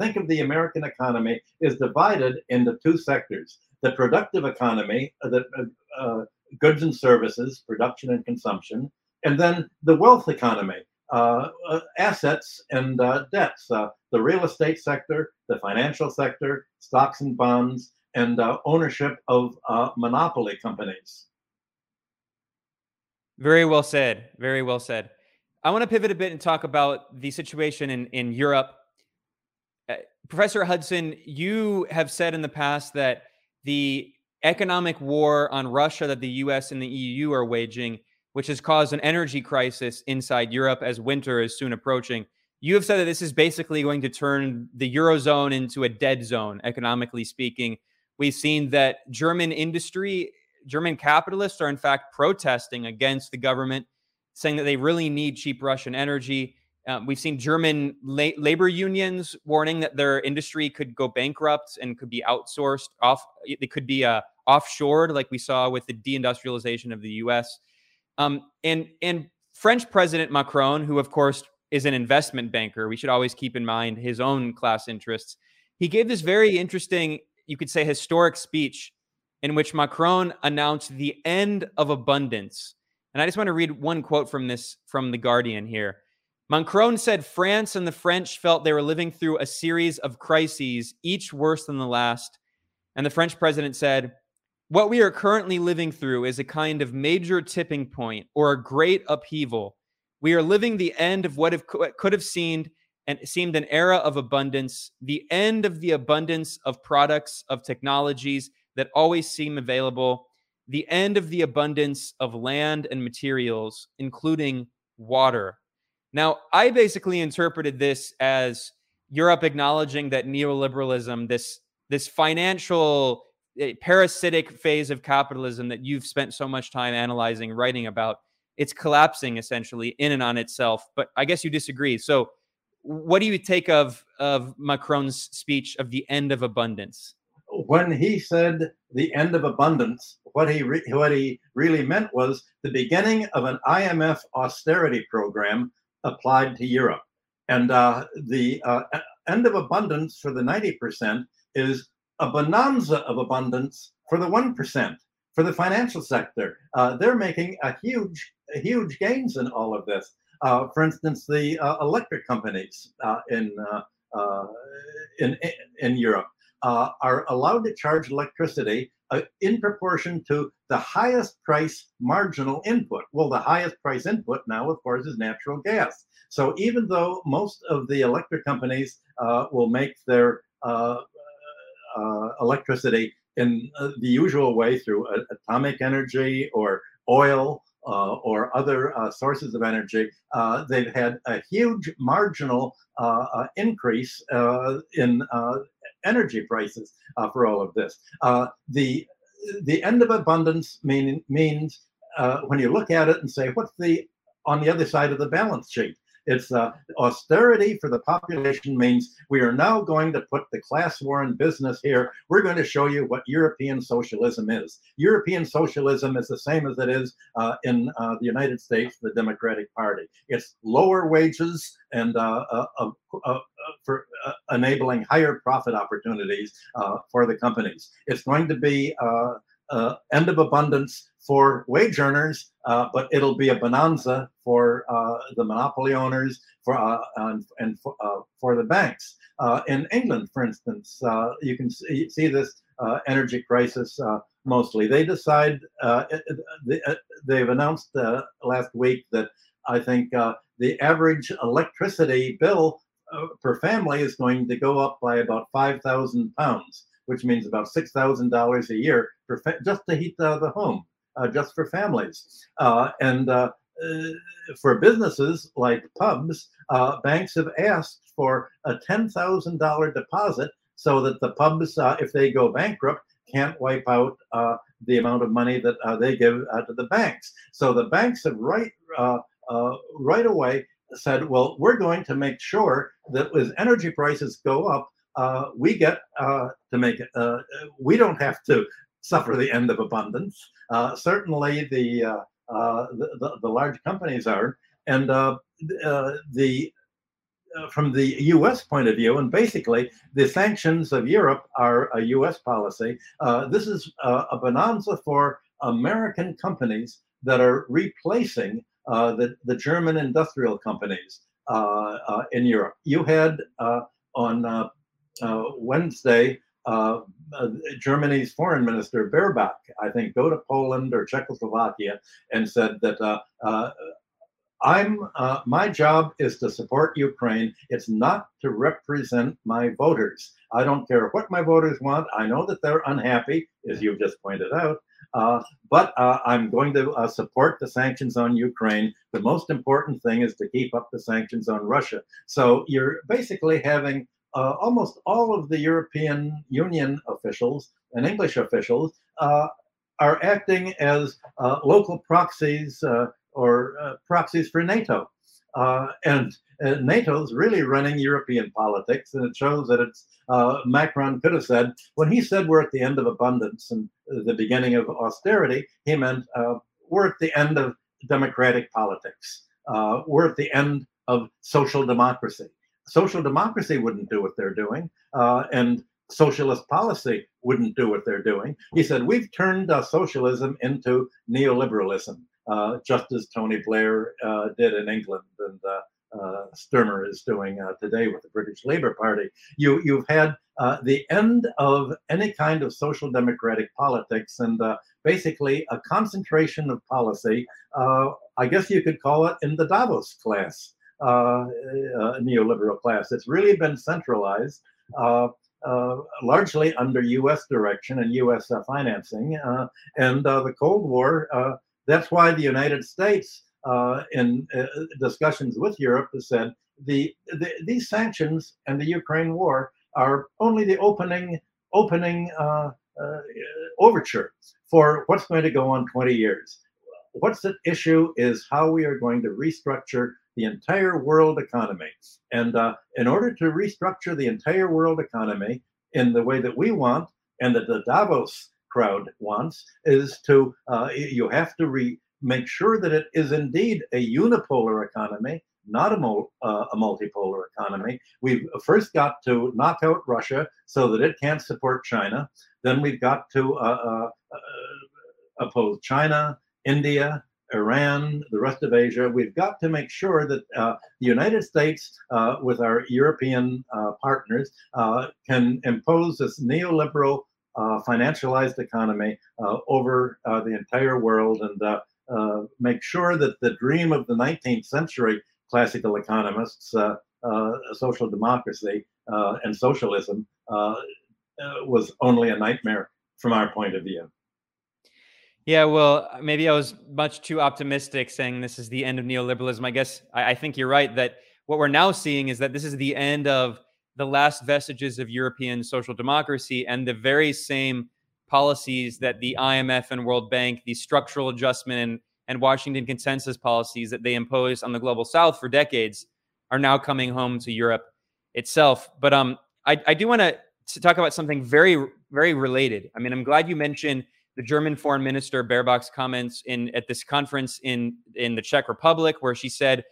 think of the American economy is divided into two sectors: the productive economy, uh, the uh, uh, goods and services, production and consumption, and then the wealth economy, Uh, uh, assets and uh, debts, uh, the real estate sector, the financial sector, stocks and bonds, and ownership of monopoly companies. Very well said. Very well said. I want to pivot a bit and talk about the situation in, in Europe. Uh, Professor Hudson, you have said in the past that the economic war on Russia that the US and the EU are waging which has caused an energy crisis inside Europe as winter is soon approaching. You have said that this is basically going to turn the Eurozone into a dead zone, economically speaking. We've seen that German industry, German capitalists are in fact protesting against the government, saying that they really need cheap Russian energy. Um, we've seen German la- labor unions warning that their industry could go bankrupt and could be outsourced off. It could be uh, offshored, like we saw with the deindustrialization of the U.S. Um, and and French President Macron, who of course is an investment banker, we should always keep in mind his own class interests. He gave this very interesting, you could say, historic speech in which Macron announced the end of abundance. And I just want to read one quote from this from the Guardian here. Macron said France and the French felt they were living through a series of crises, each worse than the last. And the French president said, what we are currently living through is a kind of major tipping point or a great upheaval. We are living the end of what could have seemed and seemed an era of abundance, the end of the abundance of products, of technologies that always seem available, the end of the abundance of land and materials, including water. Now, I basically interpreted this as Europe acknowledging that neoliberalism, this this financial parasitic phase of capitalism that you've spent so much time analyzing, writing about, it's collapsing essentially in and on itself. But I guess you disagree. So, what do you take of of Macron's speech of the end of abundance? When he said the end of abundance, what he re- what he really meant was the beginning of an IMF austerity program applied to Europe, and uh, the uh, end of abundance for the ninety percent is a bonanza of abundance for the 1%, for the financial sector. Uh, they're making a huge, huge gains in all of this. Uh, for instance, the uh, electric companies uh, in, uh, uh, in, in Europe are allowed to charge electricity in proportion to the highest price marginal input. Well, the highest price input now, of course, is natural gas. So even though most of the electric companies will make their uh, electricity in uh, the usual way through atomic energy or oil uh, or other uh, sources of energy, uh, they've had a huge marginal uh, increase in energy prices for all of this. the the end of abundance mean, means when you look at it and say, what's the on the other side of the balance sheet? It's uh, austerity for the population means we are now going to put the class war in business here. We're going to show you what European socialism is. European socialism is the same as it is uh, in uh, the United States, the Democratic Party. It's lower wages and uh, uh, uh, for enabling higher profit opportunities for the companies. It's going to be uh, end of abundance for wage earners, uh, but it'll be a bonanza for uh, the monopoly owners for uh, and, and for, uh, for, the banks. Uh, in England, for instance, you can see, see this energy crisis mostly. They decide they, they've announced last week that I think the average electricity bill per family is going to go up by about five thousand pounds which means about $6,000 a year for just to heat uh, the home, uh, just for families. Uh, and uh, uh, for businesses like pubs, uh, banks have asked for a $10,000 deposit so that the pubs, if they go bankrupt, can't wipe out the amount of money that they give to the banks. So the banks have right right away said, well, we're going to make sure that as energy prices go up, uh, we get uh, to make it. Uh, we don't have to suffer the end of abundance. Uh, certainly, the, uh, the, the, the large companies are, and the from the U.S. point of view, and basically the sanctions of Europe are a U.S. policy. this is a bonanza for American companies that are replacing the the German industrial companies in Europe. You had on uh, Wednesday, uh, uh, Germany's foreign minister Baerbock, I think, go to Poland or Czechoslovakia and said that uh, uh, I'm uh, my job is to support Ukraine. It's not to represent my voters. I don't care what my voters want. I know that they're unhappy, as you've just pointed out. but I'm going to support the sanctions on Ukraine. The most important thing is to keep up the sanctions on Russia. So you're basically having uh, almost all of the European Union officials and English officials uh, are acting as uh, local proxies uh, or uh, proxies for NATO. Uh, and NATO's really running European politics, and it shows that it's Macron could have said when he said we're at the end of abundance and the beginning of austerity, he meant we're at the end of democratic politics. we're at the end of social democracy social democracy wouldn't do what they're doing, uh, and socialist policy wouldn't do what they're doing. He said, We've turned uh, socialism into neoliberalism, uh, just as Tony Blair uh, did in England and uh, uh, Starmer is doing today with the British Labour Party. You, you've had the end of any kind of social democratic politics and basically a concentration of policy. I guess you could call it in the Davos class uh, uh, neoliberal class. It's really been centralized. Uh, uh, largely under U.S. direction and U.S. Uh, financing. Uh, and the Cold War, that's why the United States, in discussions with Europe, has said the, the, these sanctions and the Ukraine war are only the opening opening overture for what's going to go on 20 years. What's at issue is how we are going to restructure the entire world economy. And uh, in order to restructure the entire world economy in the way that we want and that the Davos crowd wants, is to uh, you have to re- make sure that it is indeed a unipolar economy, not a, mul- uh, a multipolar economy. We've first got to knock out Russia so that it can't support China. Then we've got to uh, uh, uh, oppose China, India, Iran, the rest of Asia. We've got to make sure that uh, the United States, uh, with our European uh, partners, uh, can impose this neoliberal uh, financialized economy uh, over the entire world and make sure that the dream of the 19th century classical economists, social democracy and socialism, was only a nightmare from our point of view. Yeah, well, maybe I was much too optimistic saying this is the end of neoliberalism. I guess I, I, think you're right that what we're now seeing is that this is the end of the last vestiges of European social democracy and the very same policies that the IMF and World Bank, the structural adjustment and, and Washington consensus policies that they imposed on the global south for decades are now coming home to Europe itself. But um, I, I do want to talk about something very, very related. I mean, I'm glad you mentioned the German foreign minister Baerbock's comments in at this conference in in the Czech Republic, where she said,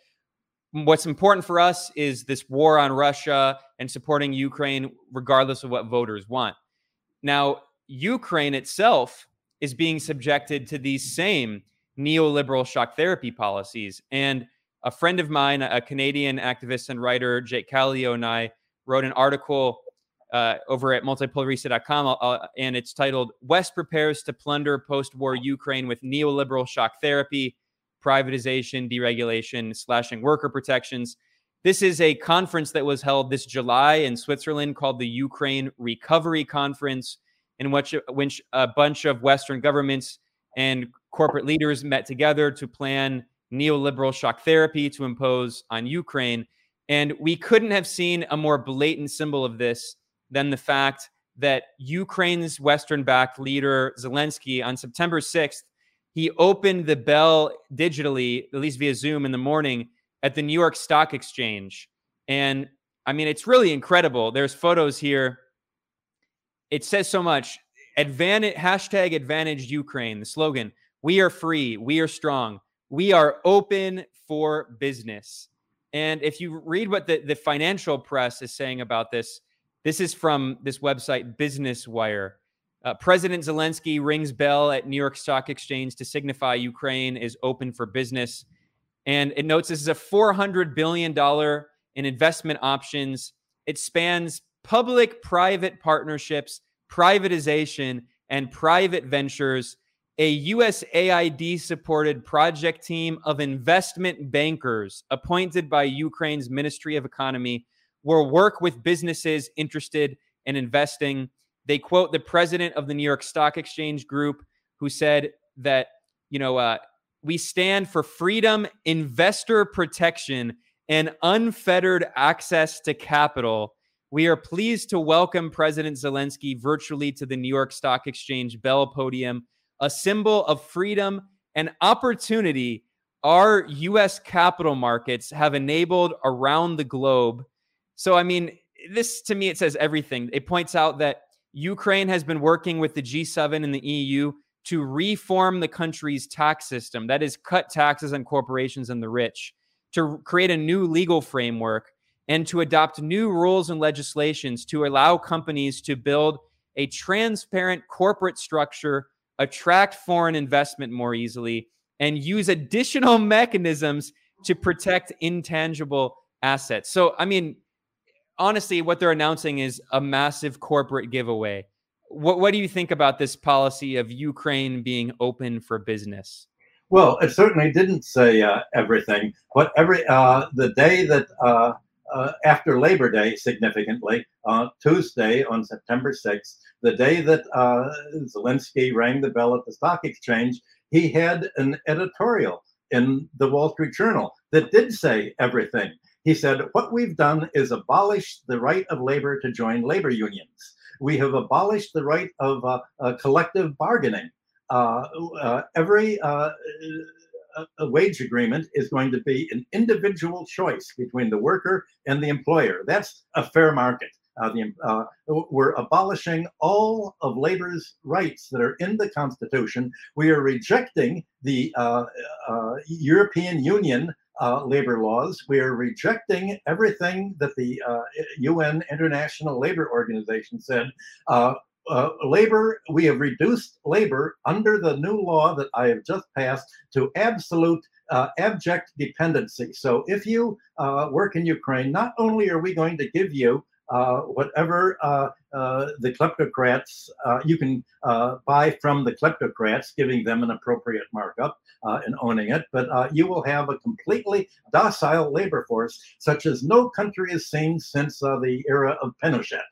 "What's important for us is this war on Russia and supporting Ukraine, regardless of what voters want." Now, Ukraine itself is being subjected to these same neoliberal shock therapy policies. And a friend of mine, a Canadian activist and writer, Jake Callio, and I wrote an article uh, over at multipolarista.com, uh, and it's titled West Prepares to Plunder Post War Ukraine with Neoliberal Shock Therapy, Privatization, Deregulation, Slashing Worker Protections. This is a conference that was held this July in Switzerland called the Ukraine Recovery Conference, in which, which a bunch of Western governments and corporate leaders met together to plan neoliberal shock therapy to impose on Ukraine. And we couldn't have seen a more blatant symbol of this than the fact that Ukraine's Western backed leader, Zelensky, on September 6th, he opened the bell digitally, at least via Zoom in the morning, at the New York Stock Exchange. And I mean, it's really incredible. There's photos here. It says so much. Advantage hashtag advantage Ukraine, the slogan. We are free. We are strong. We are open for business. And if you read what the, the financial press is saying about this, this is from this website, Business Wire. Uh, President Zelensky rings bell at New York Stock Exchange to signify Ukraine is open for business. And it notes this is a $400 billion in investment options. It spans public private partnerships, privatization, and private ventures a USAID supported project team of investment bankers appointed by Ukraine's Ministry of Economy will work with businesses interested in investing. They quote the president of the New York Stock Exchange Group, who said that, you know, uh, we stand for freedom, investor protection, and unfettered access to capital. We are pleased to welcome President Zelensky virtually to the New York Stock Exchange Bell Podium a symbol of freedom and opportunity our US capital markets have enabled around the globe. So, I mean, this to me, it says everything. It points out that Ukraine has been working with the G7 and the EU to reform the country's tax system that is, cut taxes on corporations and the rich, to create a new legal framework, and to adopt new rules and legislations to allow companies to build a transparent corporate structure attract foreign investment more easily, and use additional mechanisms to protect intangible assets. So, I mean, honestly, what they're announcing is a massive corporate giveaway. What, what do you think about this policy of Ukraine being open for business? Well, it certainly didn't say uh, everything, but every uh, the day that uh, uh, after Labor Day, significantly, uh, Tuesday on September 6th, the day that uh, Zelensky rang the bell at the stock exchange, he had an editorial in the Wall Street Journal that did say everything. He said, What we've done is abolish the right of labor to join labor unions. We have abolished the right of uh, uh, collective bargaining. Uh, uh, every a wage agreement is going to be an individual choice between the worker and the employer. That's a fair market. Uh, the, uh, we're abolishing all of labor's rights that are in the Constitution. We are rejecting the uh, uh European Union uh, labor laws. We are rejecting everything that the UN uh, International Labor Organization said uh, labor, we have reduced labor under the new law that I have just passed to absolute uh, abject dependency. So if you uh, work in Ukraine, not only are we going to give you uh, whatever uh, uh, the kleptocrats you can buy from the kleptocrats, giving them an appropriate markup and owning it, but you will have a completely docile labor force, such as no country has seen since the era of Pinochet.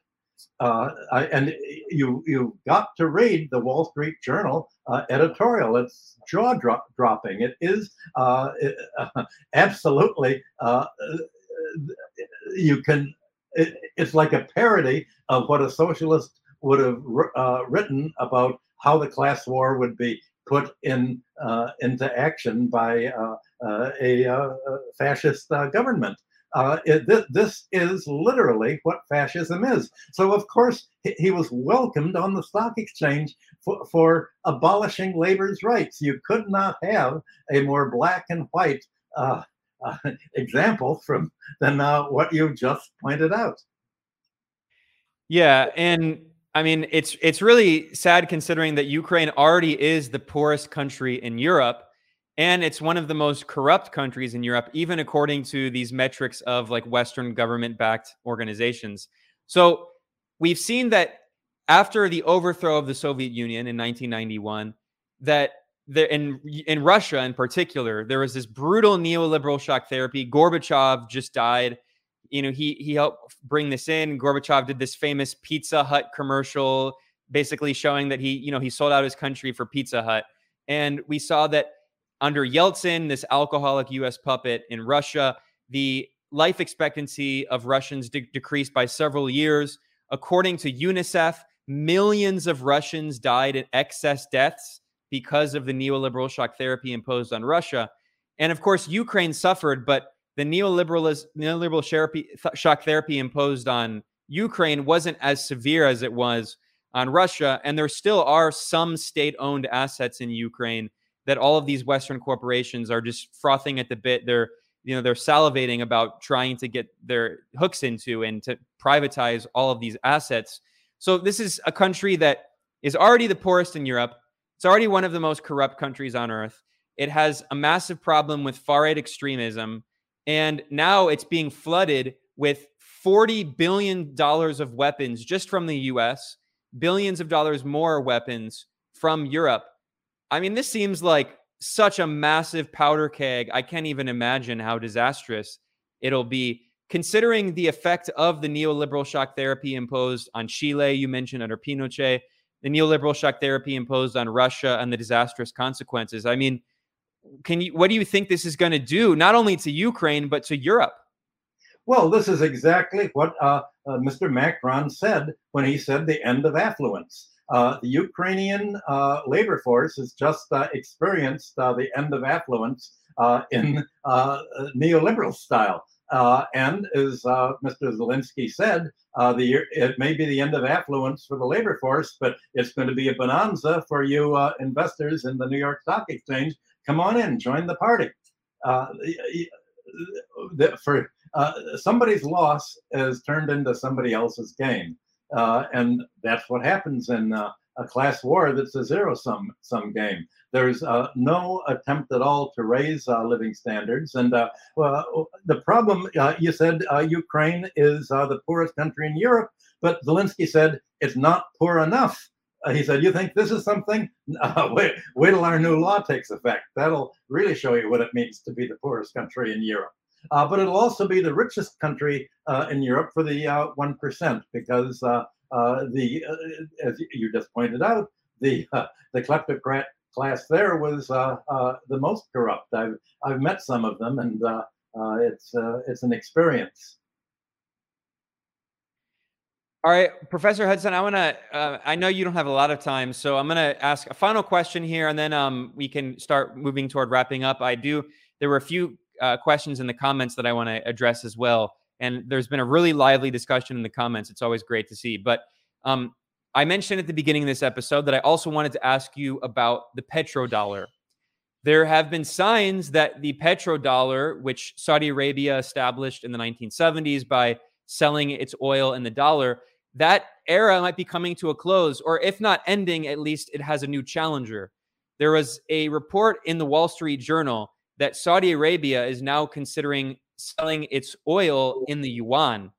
Uh, and you you got to read the Wall Street Journal uh, editorial. It's jaw drop dropping. It is uh, uh absolutely. Uh, you can. It, it's like a parody of what a socialist would have uh, written about how the class war would be put in uh, into action by uh, uh, a fascist government. Uh, it, th- this is literally what fascism is. So, of course, he, he was welcomed on the stock exchange for, for, abolishing labor's rights. You could not have a more black and white uh, example from than uh, what you just pointed out. Yeah, and I mean, it's it's really sad considering that Ukraine already is the poorest country in Europe and it's one of the most corrupt countries in Europe even according to these metrics of like western government backed organizations. So, we've seen that after the overthrow of the Soviet Union in 1991 that there in in Russia in particular there was this brutal neoliberal shock therapy. Gorbachev just died you know, he he helped bring this in. Gorbachev did this famous Pizza Hut commercial, basically showing that he, you know, he sold out his country for Pizza Hut. And we saw that under Yeltsin, this alcoholic U.S. puppet in Russia, the life expectancy of Russians de- decreased by several years. According to UNICEF, millions of Russians died in excess deaths because of the neoliberal shock therapy imposed on Russia. And of course, Ukraine suffered, but the neoliberalism, neoliberal shock therapy imposed on Ukraine wasn't as severe as it was on Russia. And there still are some state owned assets in Ukraine that all of these Western corporations are just frothing at the bit. They're, you know, they're salivating about trying to get their hooks into and to privatize all of these assets. So this is a country that is already the poorest in Europe. It's already one of the most corrupt countries on earth. It has a massive problem with far right extremism. And now it's being flooded with $40 billion of weapons just from the US, billions of dollars more weapons from Europe. I mean, this seems like such a massive powder keg. I can't even imagine how disastrous it'll be, considering the effect of the neoliberal shock therapy imposed on Chile, you mentioned under Pinochet, the neoliberal shock therapy imposed on Russia, and the disastrous consequences. I mean, can you what do you think this is going to do not only to Ukraine but to Europe? Well, this is exactly what uh, uh, Mr. Macron said when he said the end of affluence. Uh, the Ukrainian uh, labor force has just uh, experienced uh, the end of affluence in neoliberal style. And as Mr. Zelensky said, the, it may be the end of affluence for the labor force, but it's going to be a bonanza for you investors in the New York Stock Exchange come on in, join the party. Uh, for uh, somebody's loss is turned into somebody else's gain, uh, and that's what happens in uh, a class war that's a zero sum sum game. There's uh, no attempt at all to raise uh, living standards, and well, the problem you said Ukraine is the poorest country in Europe, but Zelensky said it's not poor enough. Uh, he said, "You think this is something? Uh, wait, wait till our new law takes effect. That'll really show you what it means to be the poorest country in Europe. Uh, but it'll also be the richest country uh, in Europe for the uh, one because uh, Uh, the, uh, as you just pointed out, the uh, the kleptocrat class there was the most corrupt. I've I've met some of them, and it's it's an experience." All right, Professor Hudson, I want to. Uh, I know you don't have a lot of time, so I'm going to ask a final question here, and then um, we can start moving toward wrapping up. I do. There were a few uh, questions in the comments that I want to address as well, and there's been a really lively discussion in the comments. It's always great to see. But um, I mentioned at the beginning of this episode that I also wanted to ask you about the petrodollar. There have been signs that the petrodollar, which Saudi Arabia established in the 1970s by selling its oil in the dollar that era might be coming to a close, or if not ending, at least it has a new challenger. There was a report in the Wall Street Journal that Saudi Arabia is now considering selling its oil in the yuan.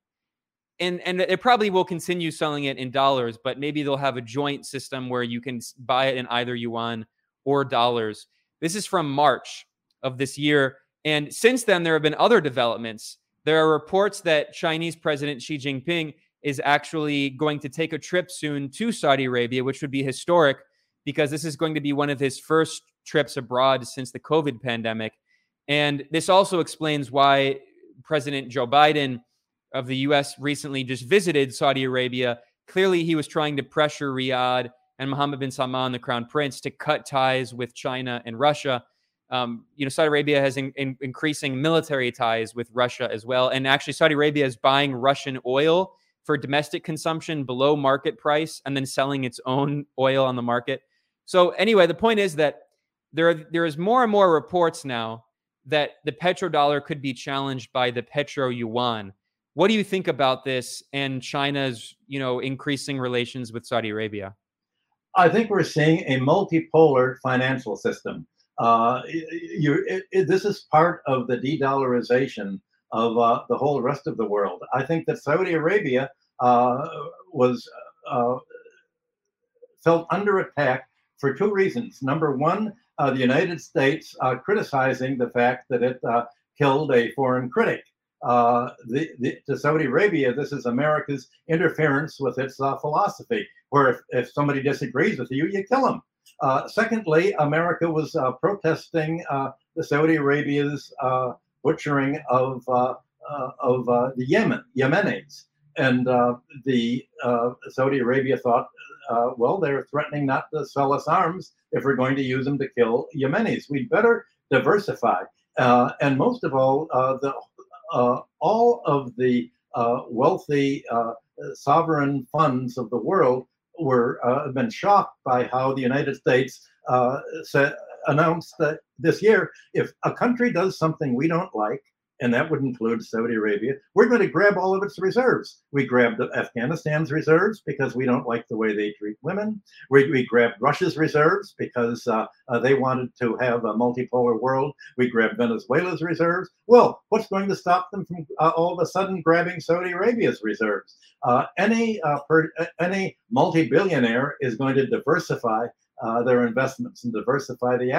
And, and it probably will continue selling it in dollars, but maybe they'll have a joint system where you can buy it in either yuan or dollars. This is from March of this year. And since then, there have been other developments. There are reports that Chinese President Xi Jinping is actually going to take a trip soon to Saudi Arabia, which would be historic because this is going to be one of his first trips abroad since the COVID pandemic. And this also explains why President Joe Biden of the US recently just visited Saudi Arabia. Clearly, he was trying to pressure Riyadh and Mohammed bin Salman, the crown prince, to cut ties with China and Russia. Um, you know, Saudi Arabia has in, in, increasing military ties with Russia as well. And actually, Saudi Arabia is buying Russian oil for domestic consumption below market price and then selling its own oil on the market. So anyway, the point is that there there is more and more reports now that the petrodollar could be challenged by the petro yuan, What do you think about this and China's, you know, increasing relations with Saudi Arabia? I think we're seeing a multipolar financial system. Uh, it, it, this is part of the de-dollarization of uh, the whole rest of the world. I think that Saudi Arabia uh, was uh, felt under attack for two reasons. Number one, uh, the United States uh, criticizing the fact that it killed a foreign critic. Uh, the, the, to Saudi Arabia, this is America's interference with its uh, philosophy, where if, if somebody disagrees with you, you kill them. Uh, secondly, America was uh, protesting uh, the Saudi Arabia's uh, butchering of of the Yemen Yemenis, and the Saudi Arabia thought, well, they're threatening not to sell us arms if we're going to use them to kill Yemenis. We'd better diversify. Uh, and most of all, uh, the uh, all of the uh, wealthy uh, sovereign funds of the world were uh, been shocked by how the United States uh, said, announced that this year, if a country does something we don't like, and that would include Saudi Arabia. We're going to grab all of its reserves. We grabbed Afghanistan's reserves because we don't like the way they treat women. We, we grabbed Russia's reserves because uh, uh, they wanted to have a multipolar world. We grabbed Venezuela's reserves. Well, what's going to stop them from uh, all of a sudden grabbing Saudi Arabia's reserves? Uh, any uh, per, any multi-billionaire is going to diversify uh, their investments and diversify the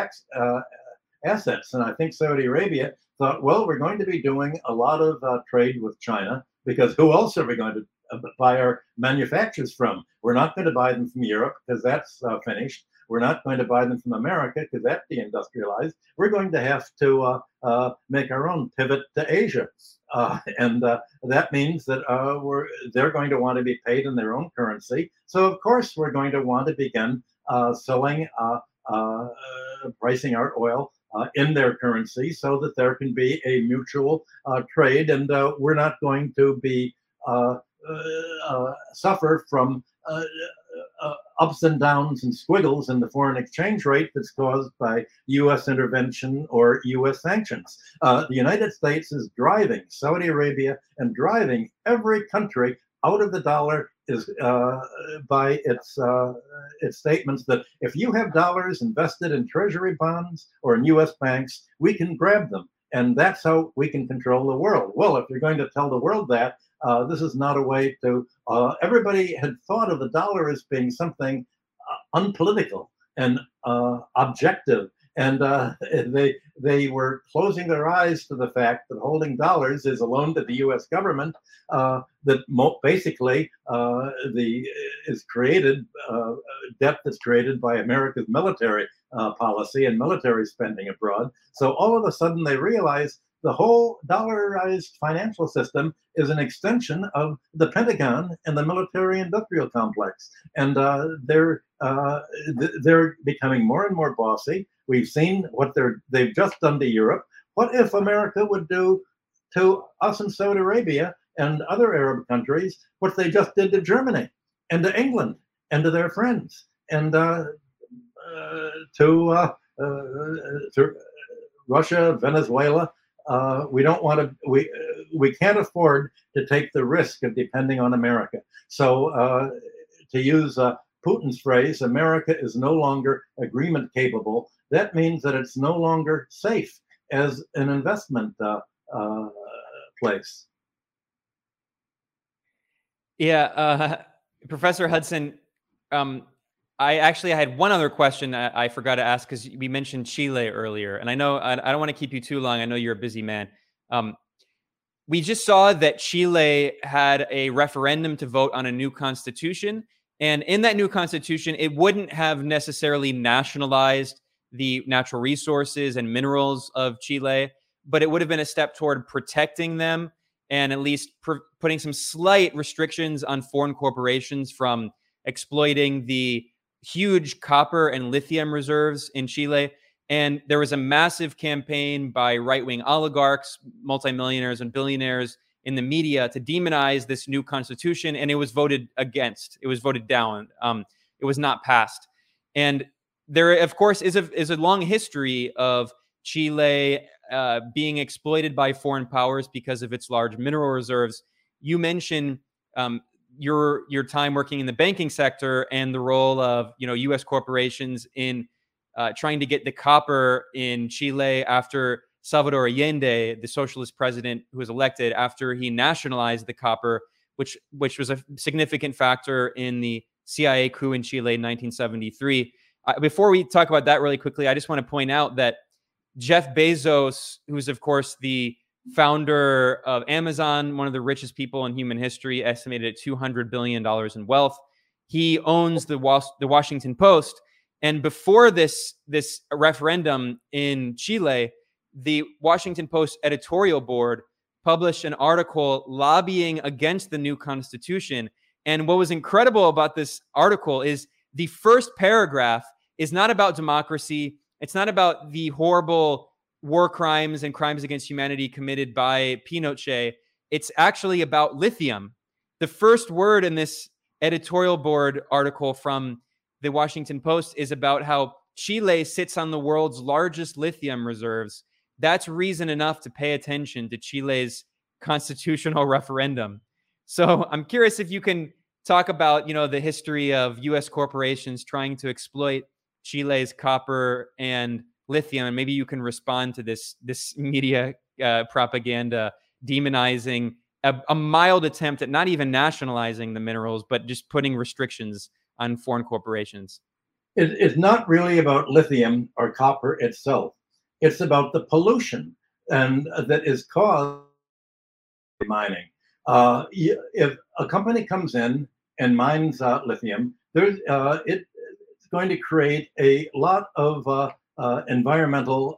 assets. And I think Saudi Arabia thought, well, we're going to be doing a lot of uh, trade with China because who else are we going to uh, buy our manufacturers from? We're not going to buy them from Europe because that's uh, finished. We're not going to buy them from America because that's deindustrialized. We're going to have to uh, uh, make our own pivot to Asia, uh, and that means that we're they're going to want to be paid in their own currency. So of course we're going to want to begin selling, pricing our oil uh, in their currency so that there can be a mutual uh, trade and uh, we're not going to be uh, uh, uh, suffer from ups and downs and squiggles in the foreign exchange rate that's caused by U.S. intervention or U.S. sanctions. the United States is driving Saudi Arabia and driving every country out of the dollar is uh, by its uh, its statements that if you have dollars invested in treasury bonds or in U.S. banks, we can grab them, and that's how we can control the world. Well, if you're going to tell the world that, uh, this is not a way to. Uh, everybody had thought of the dollar as being something uh, unpolitical and uh, objective and uh, they they were closing their eyes to the fact that holding dollars is a loan to the U.S. government uh, that mo- basically uh, the is created uh, debt that's created by America's military uh, policy and military spending abroad. So all of a sudden they realize the whole dollarized financial system is an extension of the Pentagon and the military-industrial complex, and uh, they're th- they're becoming more and more bossy. We've seen what they're they've just done to Europe. What if America would do to us in Saudi Arabia and other Arab countries what they just did to Germany and to England and to their friends and uh, uh, to, uh, uh, to Russia, Venezuela, uh, we don't want to we we can't afford to take the risk of depending on America. So uh, to use Putin's phrase, America is no longer agreement capable. That means that it's no longer safe as an investment uh, uh, place. Yeah, Professor Hudson. Um, I actually had one other question I, I forgot to ask because we mentioned Chile earlier, and I know I, I don't want to keep you too long. I know you're a busy man. Um, we just saw that Chile had a referendum to vote on a new constitution, and in that new constitution, it wouldn't have necessarily nationalized the natural resources and minerals of Chile, but it would have been a step toward protecting them and at least pr- putting some slight restrictions on foreign corporations from exploiting the huge copper and lithium reserves in Chile. And there was a massive campaign by right wing oligarchs, multimillionaires, and billionaires in the media to demonize this new constitution. And it was voted against, it was voted down. Um, it was not passed. And there, of course, is a, is a long history of Chile uh, being exploited by foreign powers because of its large mineral reserves. you mentioned um, your your time working in the banking sector and the role of you know U.S. corporations in uh, trying to get the copper in Chile after Salvador Allende, the socialist president who was elected after he nationalized the copper, which which was a significant factor in the CIA coup in Chile in 1973. Before we talk about that really quickly, I just want to point out that Jeff Bezos, who's of course the founder of Amazon, one of the richest people in human history, estimated at 200 billion dollars in wealth, he owns the the Washington Post. And before this this referendum in Chile, the Washington Post editorial board published an article lobbying against the new constitution. And what was incredible about this article is the first paragraph is not about democracy. It's not about the horrible war crimes and crimes against humanity committed by Pinochet. It's actually about lithium. The first word in this editorial board article from the Washington Post is about how Chile sits on the world's largest lithium reserves. That's reason enough to pay attention to Chile's constitutional referendum. So I'm curious if you can talk about, you know, the history of US corporations trying to exploit Chile's copper and lithium and maybe you can respond to this this media uh, propaganda demonizing a, a mild attempt at not even nationalizing the minerals but just putting restrictions on foreign corporations? It, it's not really about lithium or copper itself. It's about the pollution and uh, that is caused by mining. Uh, if a company comes in and mines uh, lithium, there's uh, it, going to create a lot of uh, uh, environmental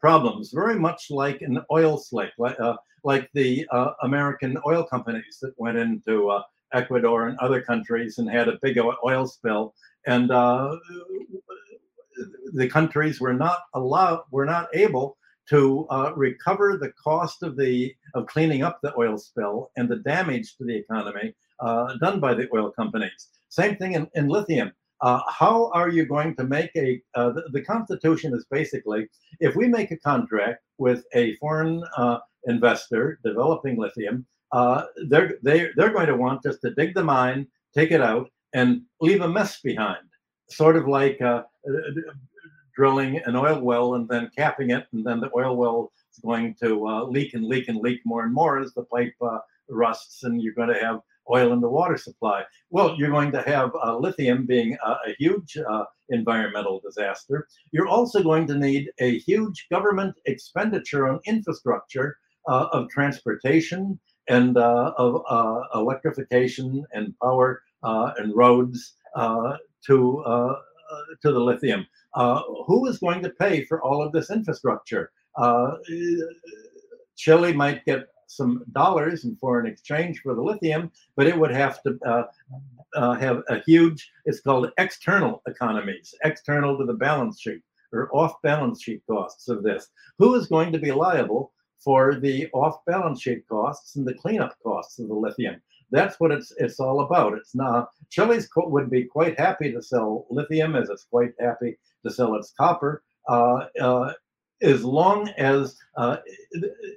problems, very much like an oil slick, like, like the American oil companies that went into Ecuador and other countries and had a big oil spill. And uh, the countries were not allowed, were not able to uh, recover the cost of the of cleaning up the oil spill and the damage to the economy uh, done by the oil companies. Same thing in, in lithium. Uh, how are you going to make a uh, the, the, constitution is basically if we make a contract with a foreign uh, investor developing lithium uh, they're they, they're going to want just to dig the mine, take it out, and leave a mess behind, sort of like uh, drilling an oil well and then capping it, and then the oil well is going to uh, leak and leak and leak more and more as the pipe rusts, and you're going to have oil in the water supply. Well, you're going to have uh, lithium being a, a huge uh, environmental disaster. You're also going to need a huge government expenditure on infrastructure uh, of transportation, and uh, of uh, electrification and power uh, and roads to to the lithium. who is going to pay for all of this infrastructure? Chile might get some dollars in foreign exchange for the lithium, but it would have to uh, uh, have a huge, it's called external economies, external to the balance sheet or off balance sheet costs of this. Who is going to be liable for the off-balance sheet costs and the cleanup costs of the lithium. That's what it's it's all about. It's not Chile's would be quite happy to sell lithium as it's quite happy to sell its copper, uh, uh, as long as uh,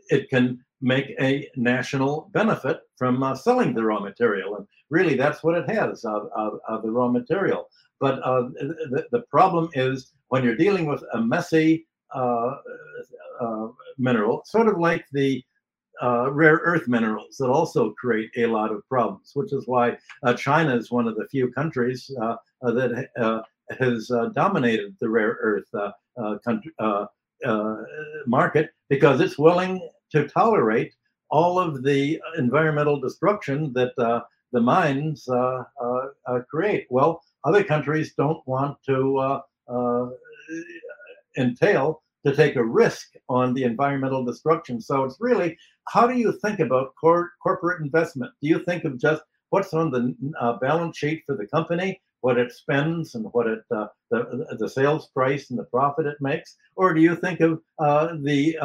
it can make a national benefit from uh, selling the raw material. And really, that's what it has of, of, of the raw material. But uh, the, the problem is when you're dealing with a messy uh, uh, mineral, sort of like the uh, rare earth minerals that also create a lot of problems, which is why uh, China is one of the few countries that has dominated the rare earth country, market because it's willing to tolerate all of the environmental destruction that uh, the mines uh, uh, create. Well, other countries don't want to entail to take a risk on the environmental destruction. So it's really how do you think about cor- corporate investment? Do you think of just what's on the uh, balance sheet for the company, what it spends, and what it uh, the the sales price and the profit it makes, or do you think of uh, the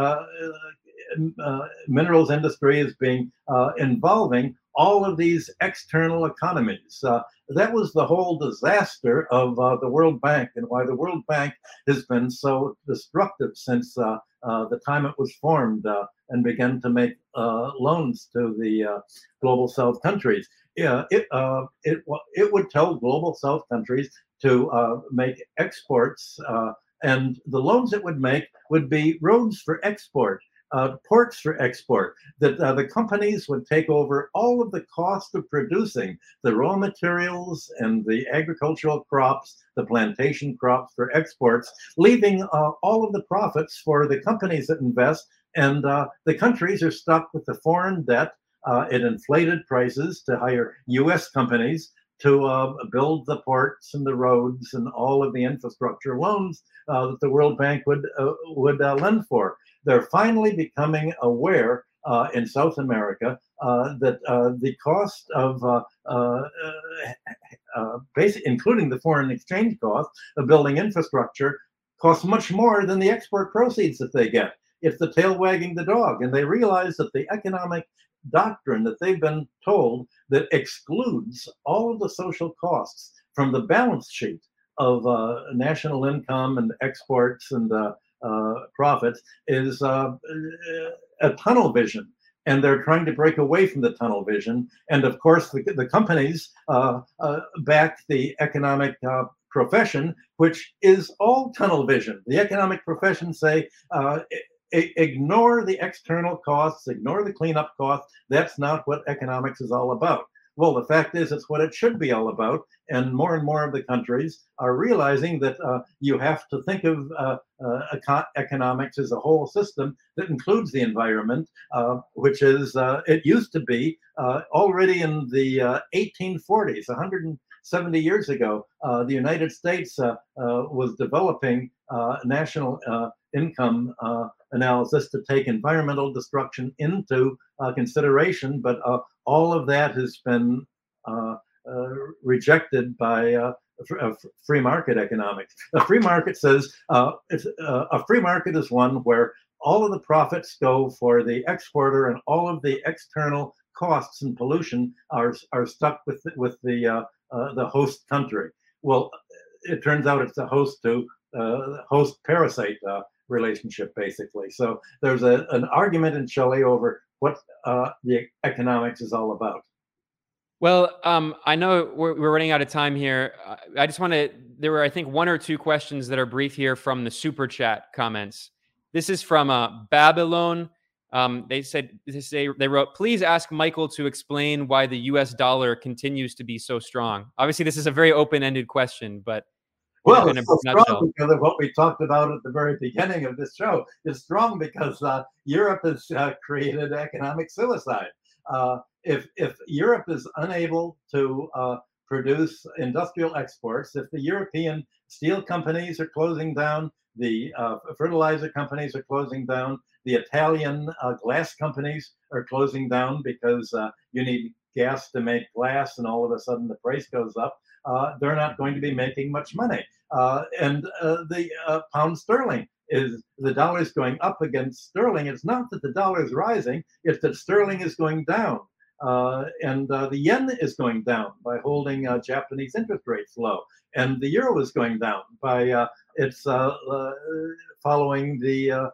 uh, minerals industry as being uh, involving all of these external economies. Uh, that was the whole disaster of uh, the World Bank and why the World Bank has been so destructive since the time it was formed and began to make loans to the global South countries. Yeah, it, it, it would tell global South countries to make exports, and the loans it would make would be roads for export uh, ports for export, that uh, the companies would take over all of the cost of producing the raw materials and the agricultural crops, the plantation crops for exports, leaving uh, all of the profits for the companies that invest. And uh, the countries are stuck with the foreign debt. Uh, it inflated prices to hire US companies to uh, build the ports and the roads and all of the infrastructure loans uh, that the World Bank would uh, would lend for they're finally becoming aware uh, in South America uh, that uh, the cost of uh, uh, uh, including the foreign exchange cost of building infrastructure, costs much more than the export proceeds that they get. It's the tail wagging the dog, and they realize that the economic doctrine that they've been told that excludes all of the social costs from the balance sheet of national income and exports and uh, profits is uh, a tunnel vision. And they're trying to break away from the tunnel vision. And of course, the, the companies uh, back the economic profession, which is all tunnel vision. The economic profession say, uh, ignore the external costs, ignore the cleanup costs. That's not what economics is all about. Well, the fact is, it's what it should be all about. And more and more of the countries are realizing that uh, you have to think of uh, uh, econ- economics as a whole system that includes the environment, uh, which is, uh, it used to be uh, already in the 1840s, 170 years ago, the United States was developing national income analysis to take environmental destruction into consideration, but all of that has been uh, uh, rejected by uh, free market economics. A free market says uh, uh, a free market is one where all of the profits go for the exporter and all of the external costs and pollution are, are stuck with the, with the uh, the host country. Well, it turns out it's a host to host parasite relationship basically. So there's a, an argument in Chile over what uh, the economics is all about. Well, um, I know we're, we're, running out of time here. I just want to. There were, I think, one or two questions that are brief here from the super chat comments. This is from uh, Babylon. Um, they said they they wrote, "Please ask Michael to explain why the U.S. dollar continues to be so strong." Obviously, this is a very open-ended question, but well, it's so strong because of what we talked about at the very beginning of this show. It's strong because uh, Europe has uh, created economic suicide. Uh, if if Europe is unable to uh, produce industrial exports, if the European steel companies are closing down, the uh, fertilizer companies are closing down, the Italian uh, glass companies are closing down because you need gas to make glass, and all of a sudden the price goes up uh, they're not going to be making much money. Uh, and uh, the uh, pound sterling is the dollar is going up against sterling. It's not that the dollar is rising; it's that sterling is going down. Uh, and uh, the yen is going down by holding Japanese interest rates low, and the euro is going down by it's following the uh,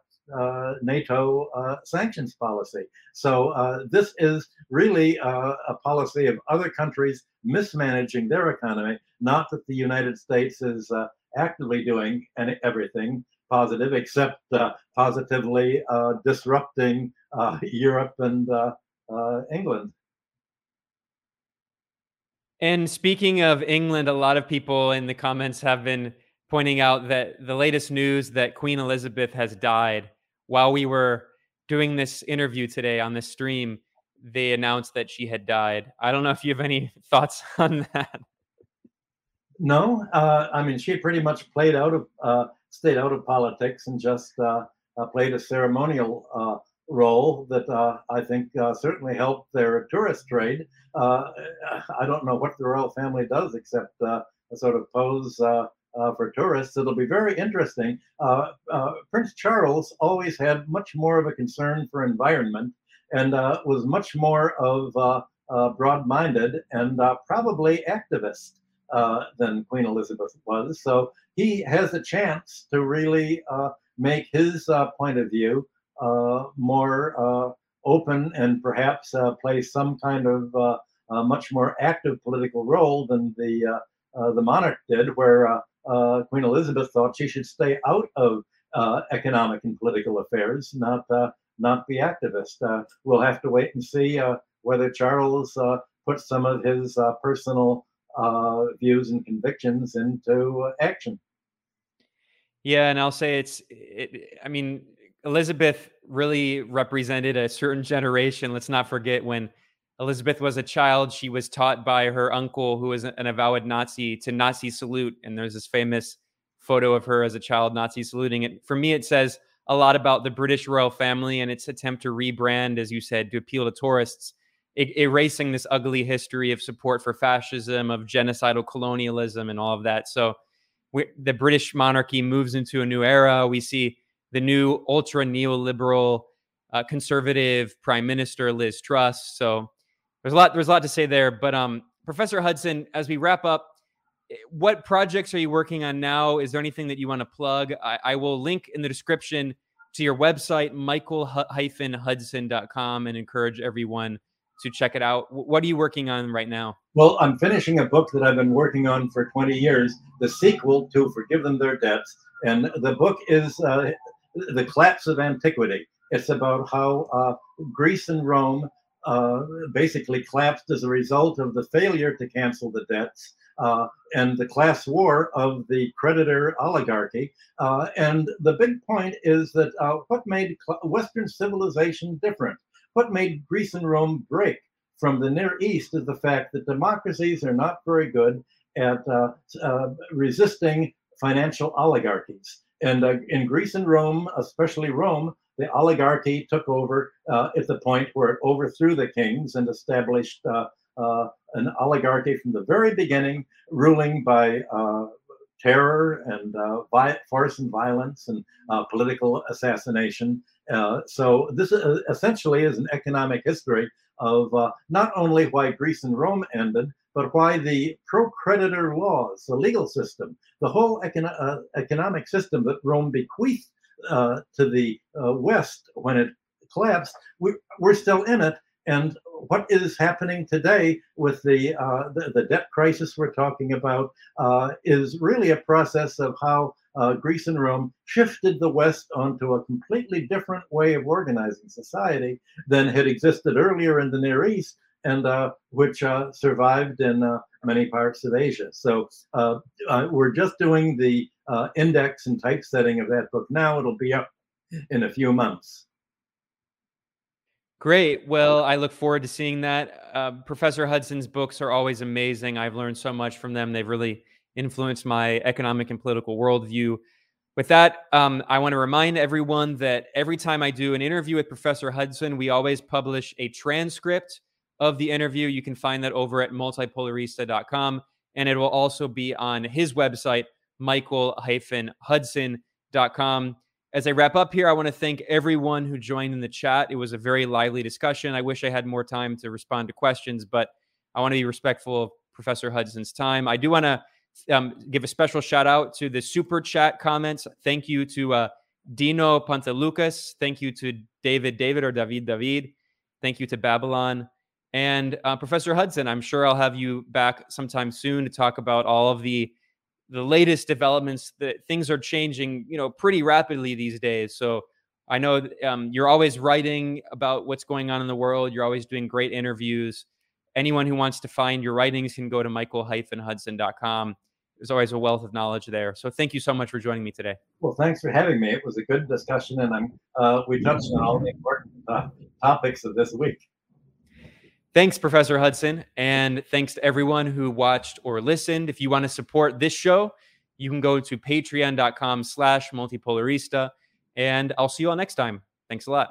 NATO uh, sanctions policy. So uh, this is really uh, a policy of other countries mismanaging their economy, not that the United States is uh, actively doing any, everything positive, except uh, positively disrupting Europe and England. And speaking of England, a lot of people in the comments have been pointing out that the latest news that Queen Elizabeth has died while we were doing this interview today on this stream, they announced that she had died. I don't know if you have any thoughts on that. No, uh, I mean she pretty much played out of uh, stayed out of politics and just uh, uh played a ceremonial uh, role that uh, I think certainly helped their tourist trade. I don't know what the royal family does except sort of pose uh, for tourists. It'll be very interesting. Uh, uh, Prince Charles always had much more of a concern for environment and uh, was much more of uh, uh, broad-minded and uh, probably activist uh, than Queen Elizabeth was. So he has a chance to really uh, make his uh, point of view more open and perhaps play some kind of much more active political role than the the monarch did, where Queen Elizabeth thought she should stay out of economic and political affairs, not not be activist. Uh, we'll have to wait and see uh, whether Charles uh, puts some of his uh, personal uh, views and convictions into action. Yeah, and I'll say it's. It, I mean, Elizabeth really represented a certain generation. Let's not forget when Elizabeth was a child, she was taught by her uncle, who was an avowed Nazi, to Nazi salute. And there's this famous photo of her as a child Nazi saluting it. For me, it says a lot about the British royal family and its attempt to rebrand, as you said, to appeal to tourists, erasing this ugly history of support for fascism, of genocidal colonialism, and all of that. So the British monarchy moves into a new era. We see the new ultra neoliberal uh, conservative prime minister Liz Truss. So there's a lot there's a lot to say there. But um, Professor Hudson, as we wrap up, what projects are you working on now? Is there anything that you want to plug? I, I will link in the description to your website, michael-hudson.com, and encourage everyone to check it out. What are you working on right now? Well, I'm finishing a book that I've been working on for 20 years, the sequel to Forgive Them Their Debts. And the book is uh, The Collapse of Antiquity. It's about how uh, Greece and Rome uh, basically collapsed as a result of the failure to cancel the debts uh, and the class war of the creditor oligarchy. Uh, and the big point is that uh, what made Western civilization different, what made Greece and Rome break from the Near East is the fact that democracies are not very good at uh, resisting financial oligarchies. And in Greece and Rome, especially Rome, the oligarchy took over at the point where it overthrew the kings and established uh, an oligarchy from the very beginning, ruling by uh, terror and uh, force and violence and uh, political assassination. Uh, so this uh, essentially is an economic history of not only why Greece and Rome ended, but why the pro-creditor laws, the legal system, the whole econo economic system that Rome bequeathed to the uh, West when it collapsed, we, we're still in it. And what is happening today with the, uh, the, the, debt crisis we're talking about uh, is really a process of how uh, Greece and Rome shifted the West onto a completely different way of organizing society than had existed earlier in the Near East and uh, which uh, survived in uh, many parts of Asia. So we're just doing the index and typesetting of that book now. It'll be up in a few months. Great. Well, I look forward to seeing that. Uh, Professor Hudson's books are always amazing. I've learned so much from them. They've really influenced my economic and political worldview. With that, um, I want to remind everyone that every time I do an interview with Professor Hudson, we always publish a transcript of the interview. You can find that over at multipolarista.com. And it will also be on his website, michael-hudson.com. As I wrap up here, I want to thank everyone who joined in the chat. It was a very lively discussion. I wish I had more time to respond to questions, but I want to be respectful of Professor Hudson's time. I do want to um, give a special shout out to the super chat comments. Thank you to uh, Dino Pantalucas. Thank you to David David or David David. Thank you to Babylon. And uh, Professor Hudson, I'm sure I'll have you back sometime soon to talk about all of the the latest developments that things are changing you know pretty rapidly these days. So i know um, you're always writing about what's going on in the world. You're always doing great interviews. Anyone who wants to find your writings can go to michael-hudson.com there's always a wealth of knowledge there. So thank you so much for joining me today. Well thanks for having me. It was a good discussion and i'm uh, we touched on all the important uh, topics of this week Thanks, Professor Hudson. And thanks to everyone who watched or listened. If you want to support this show, you can go to patreon.com slash multipolarista. And I'll see you all next time. Thanks a lot.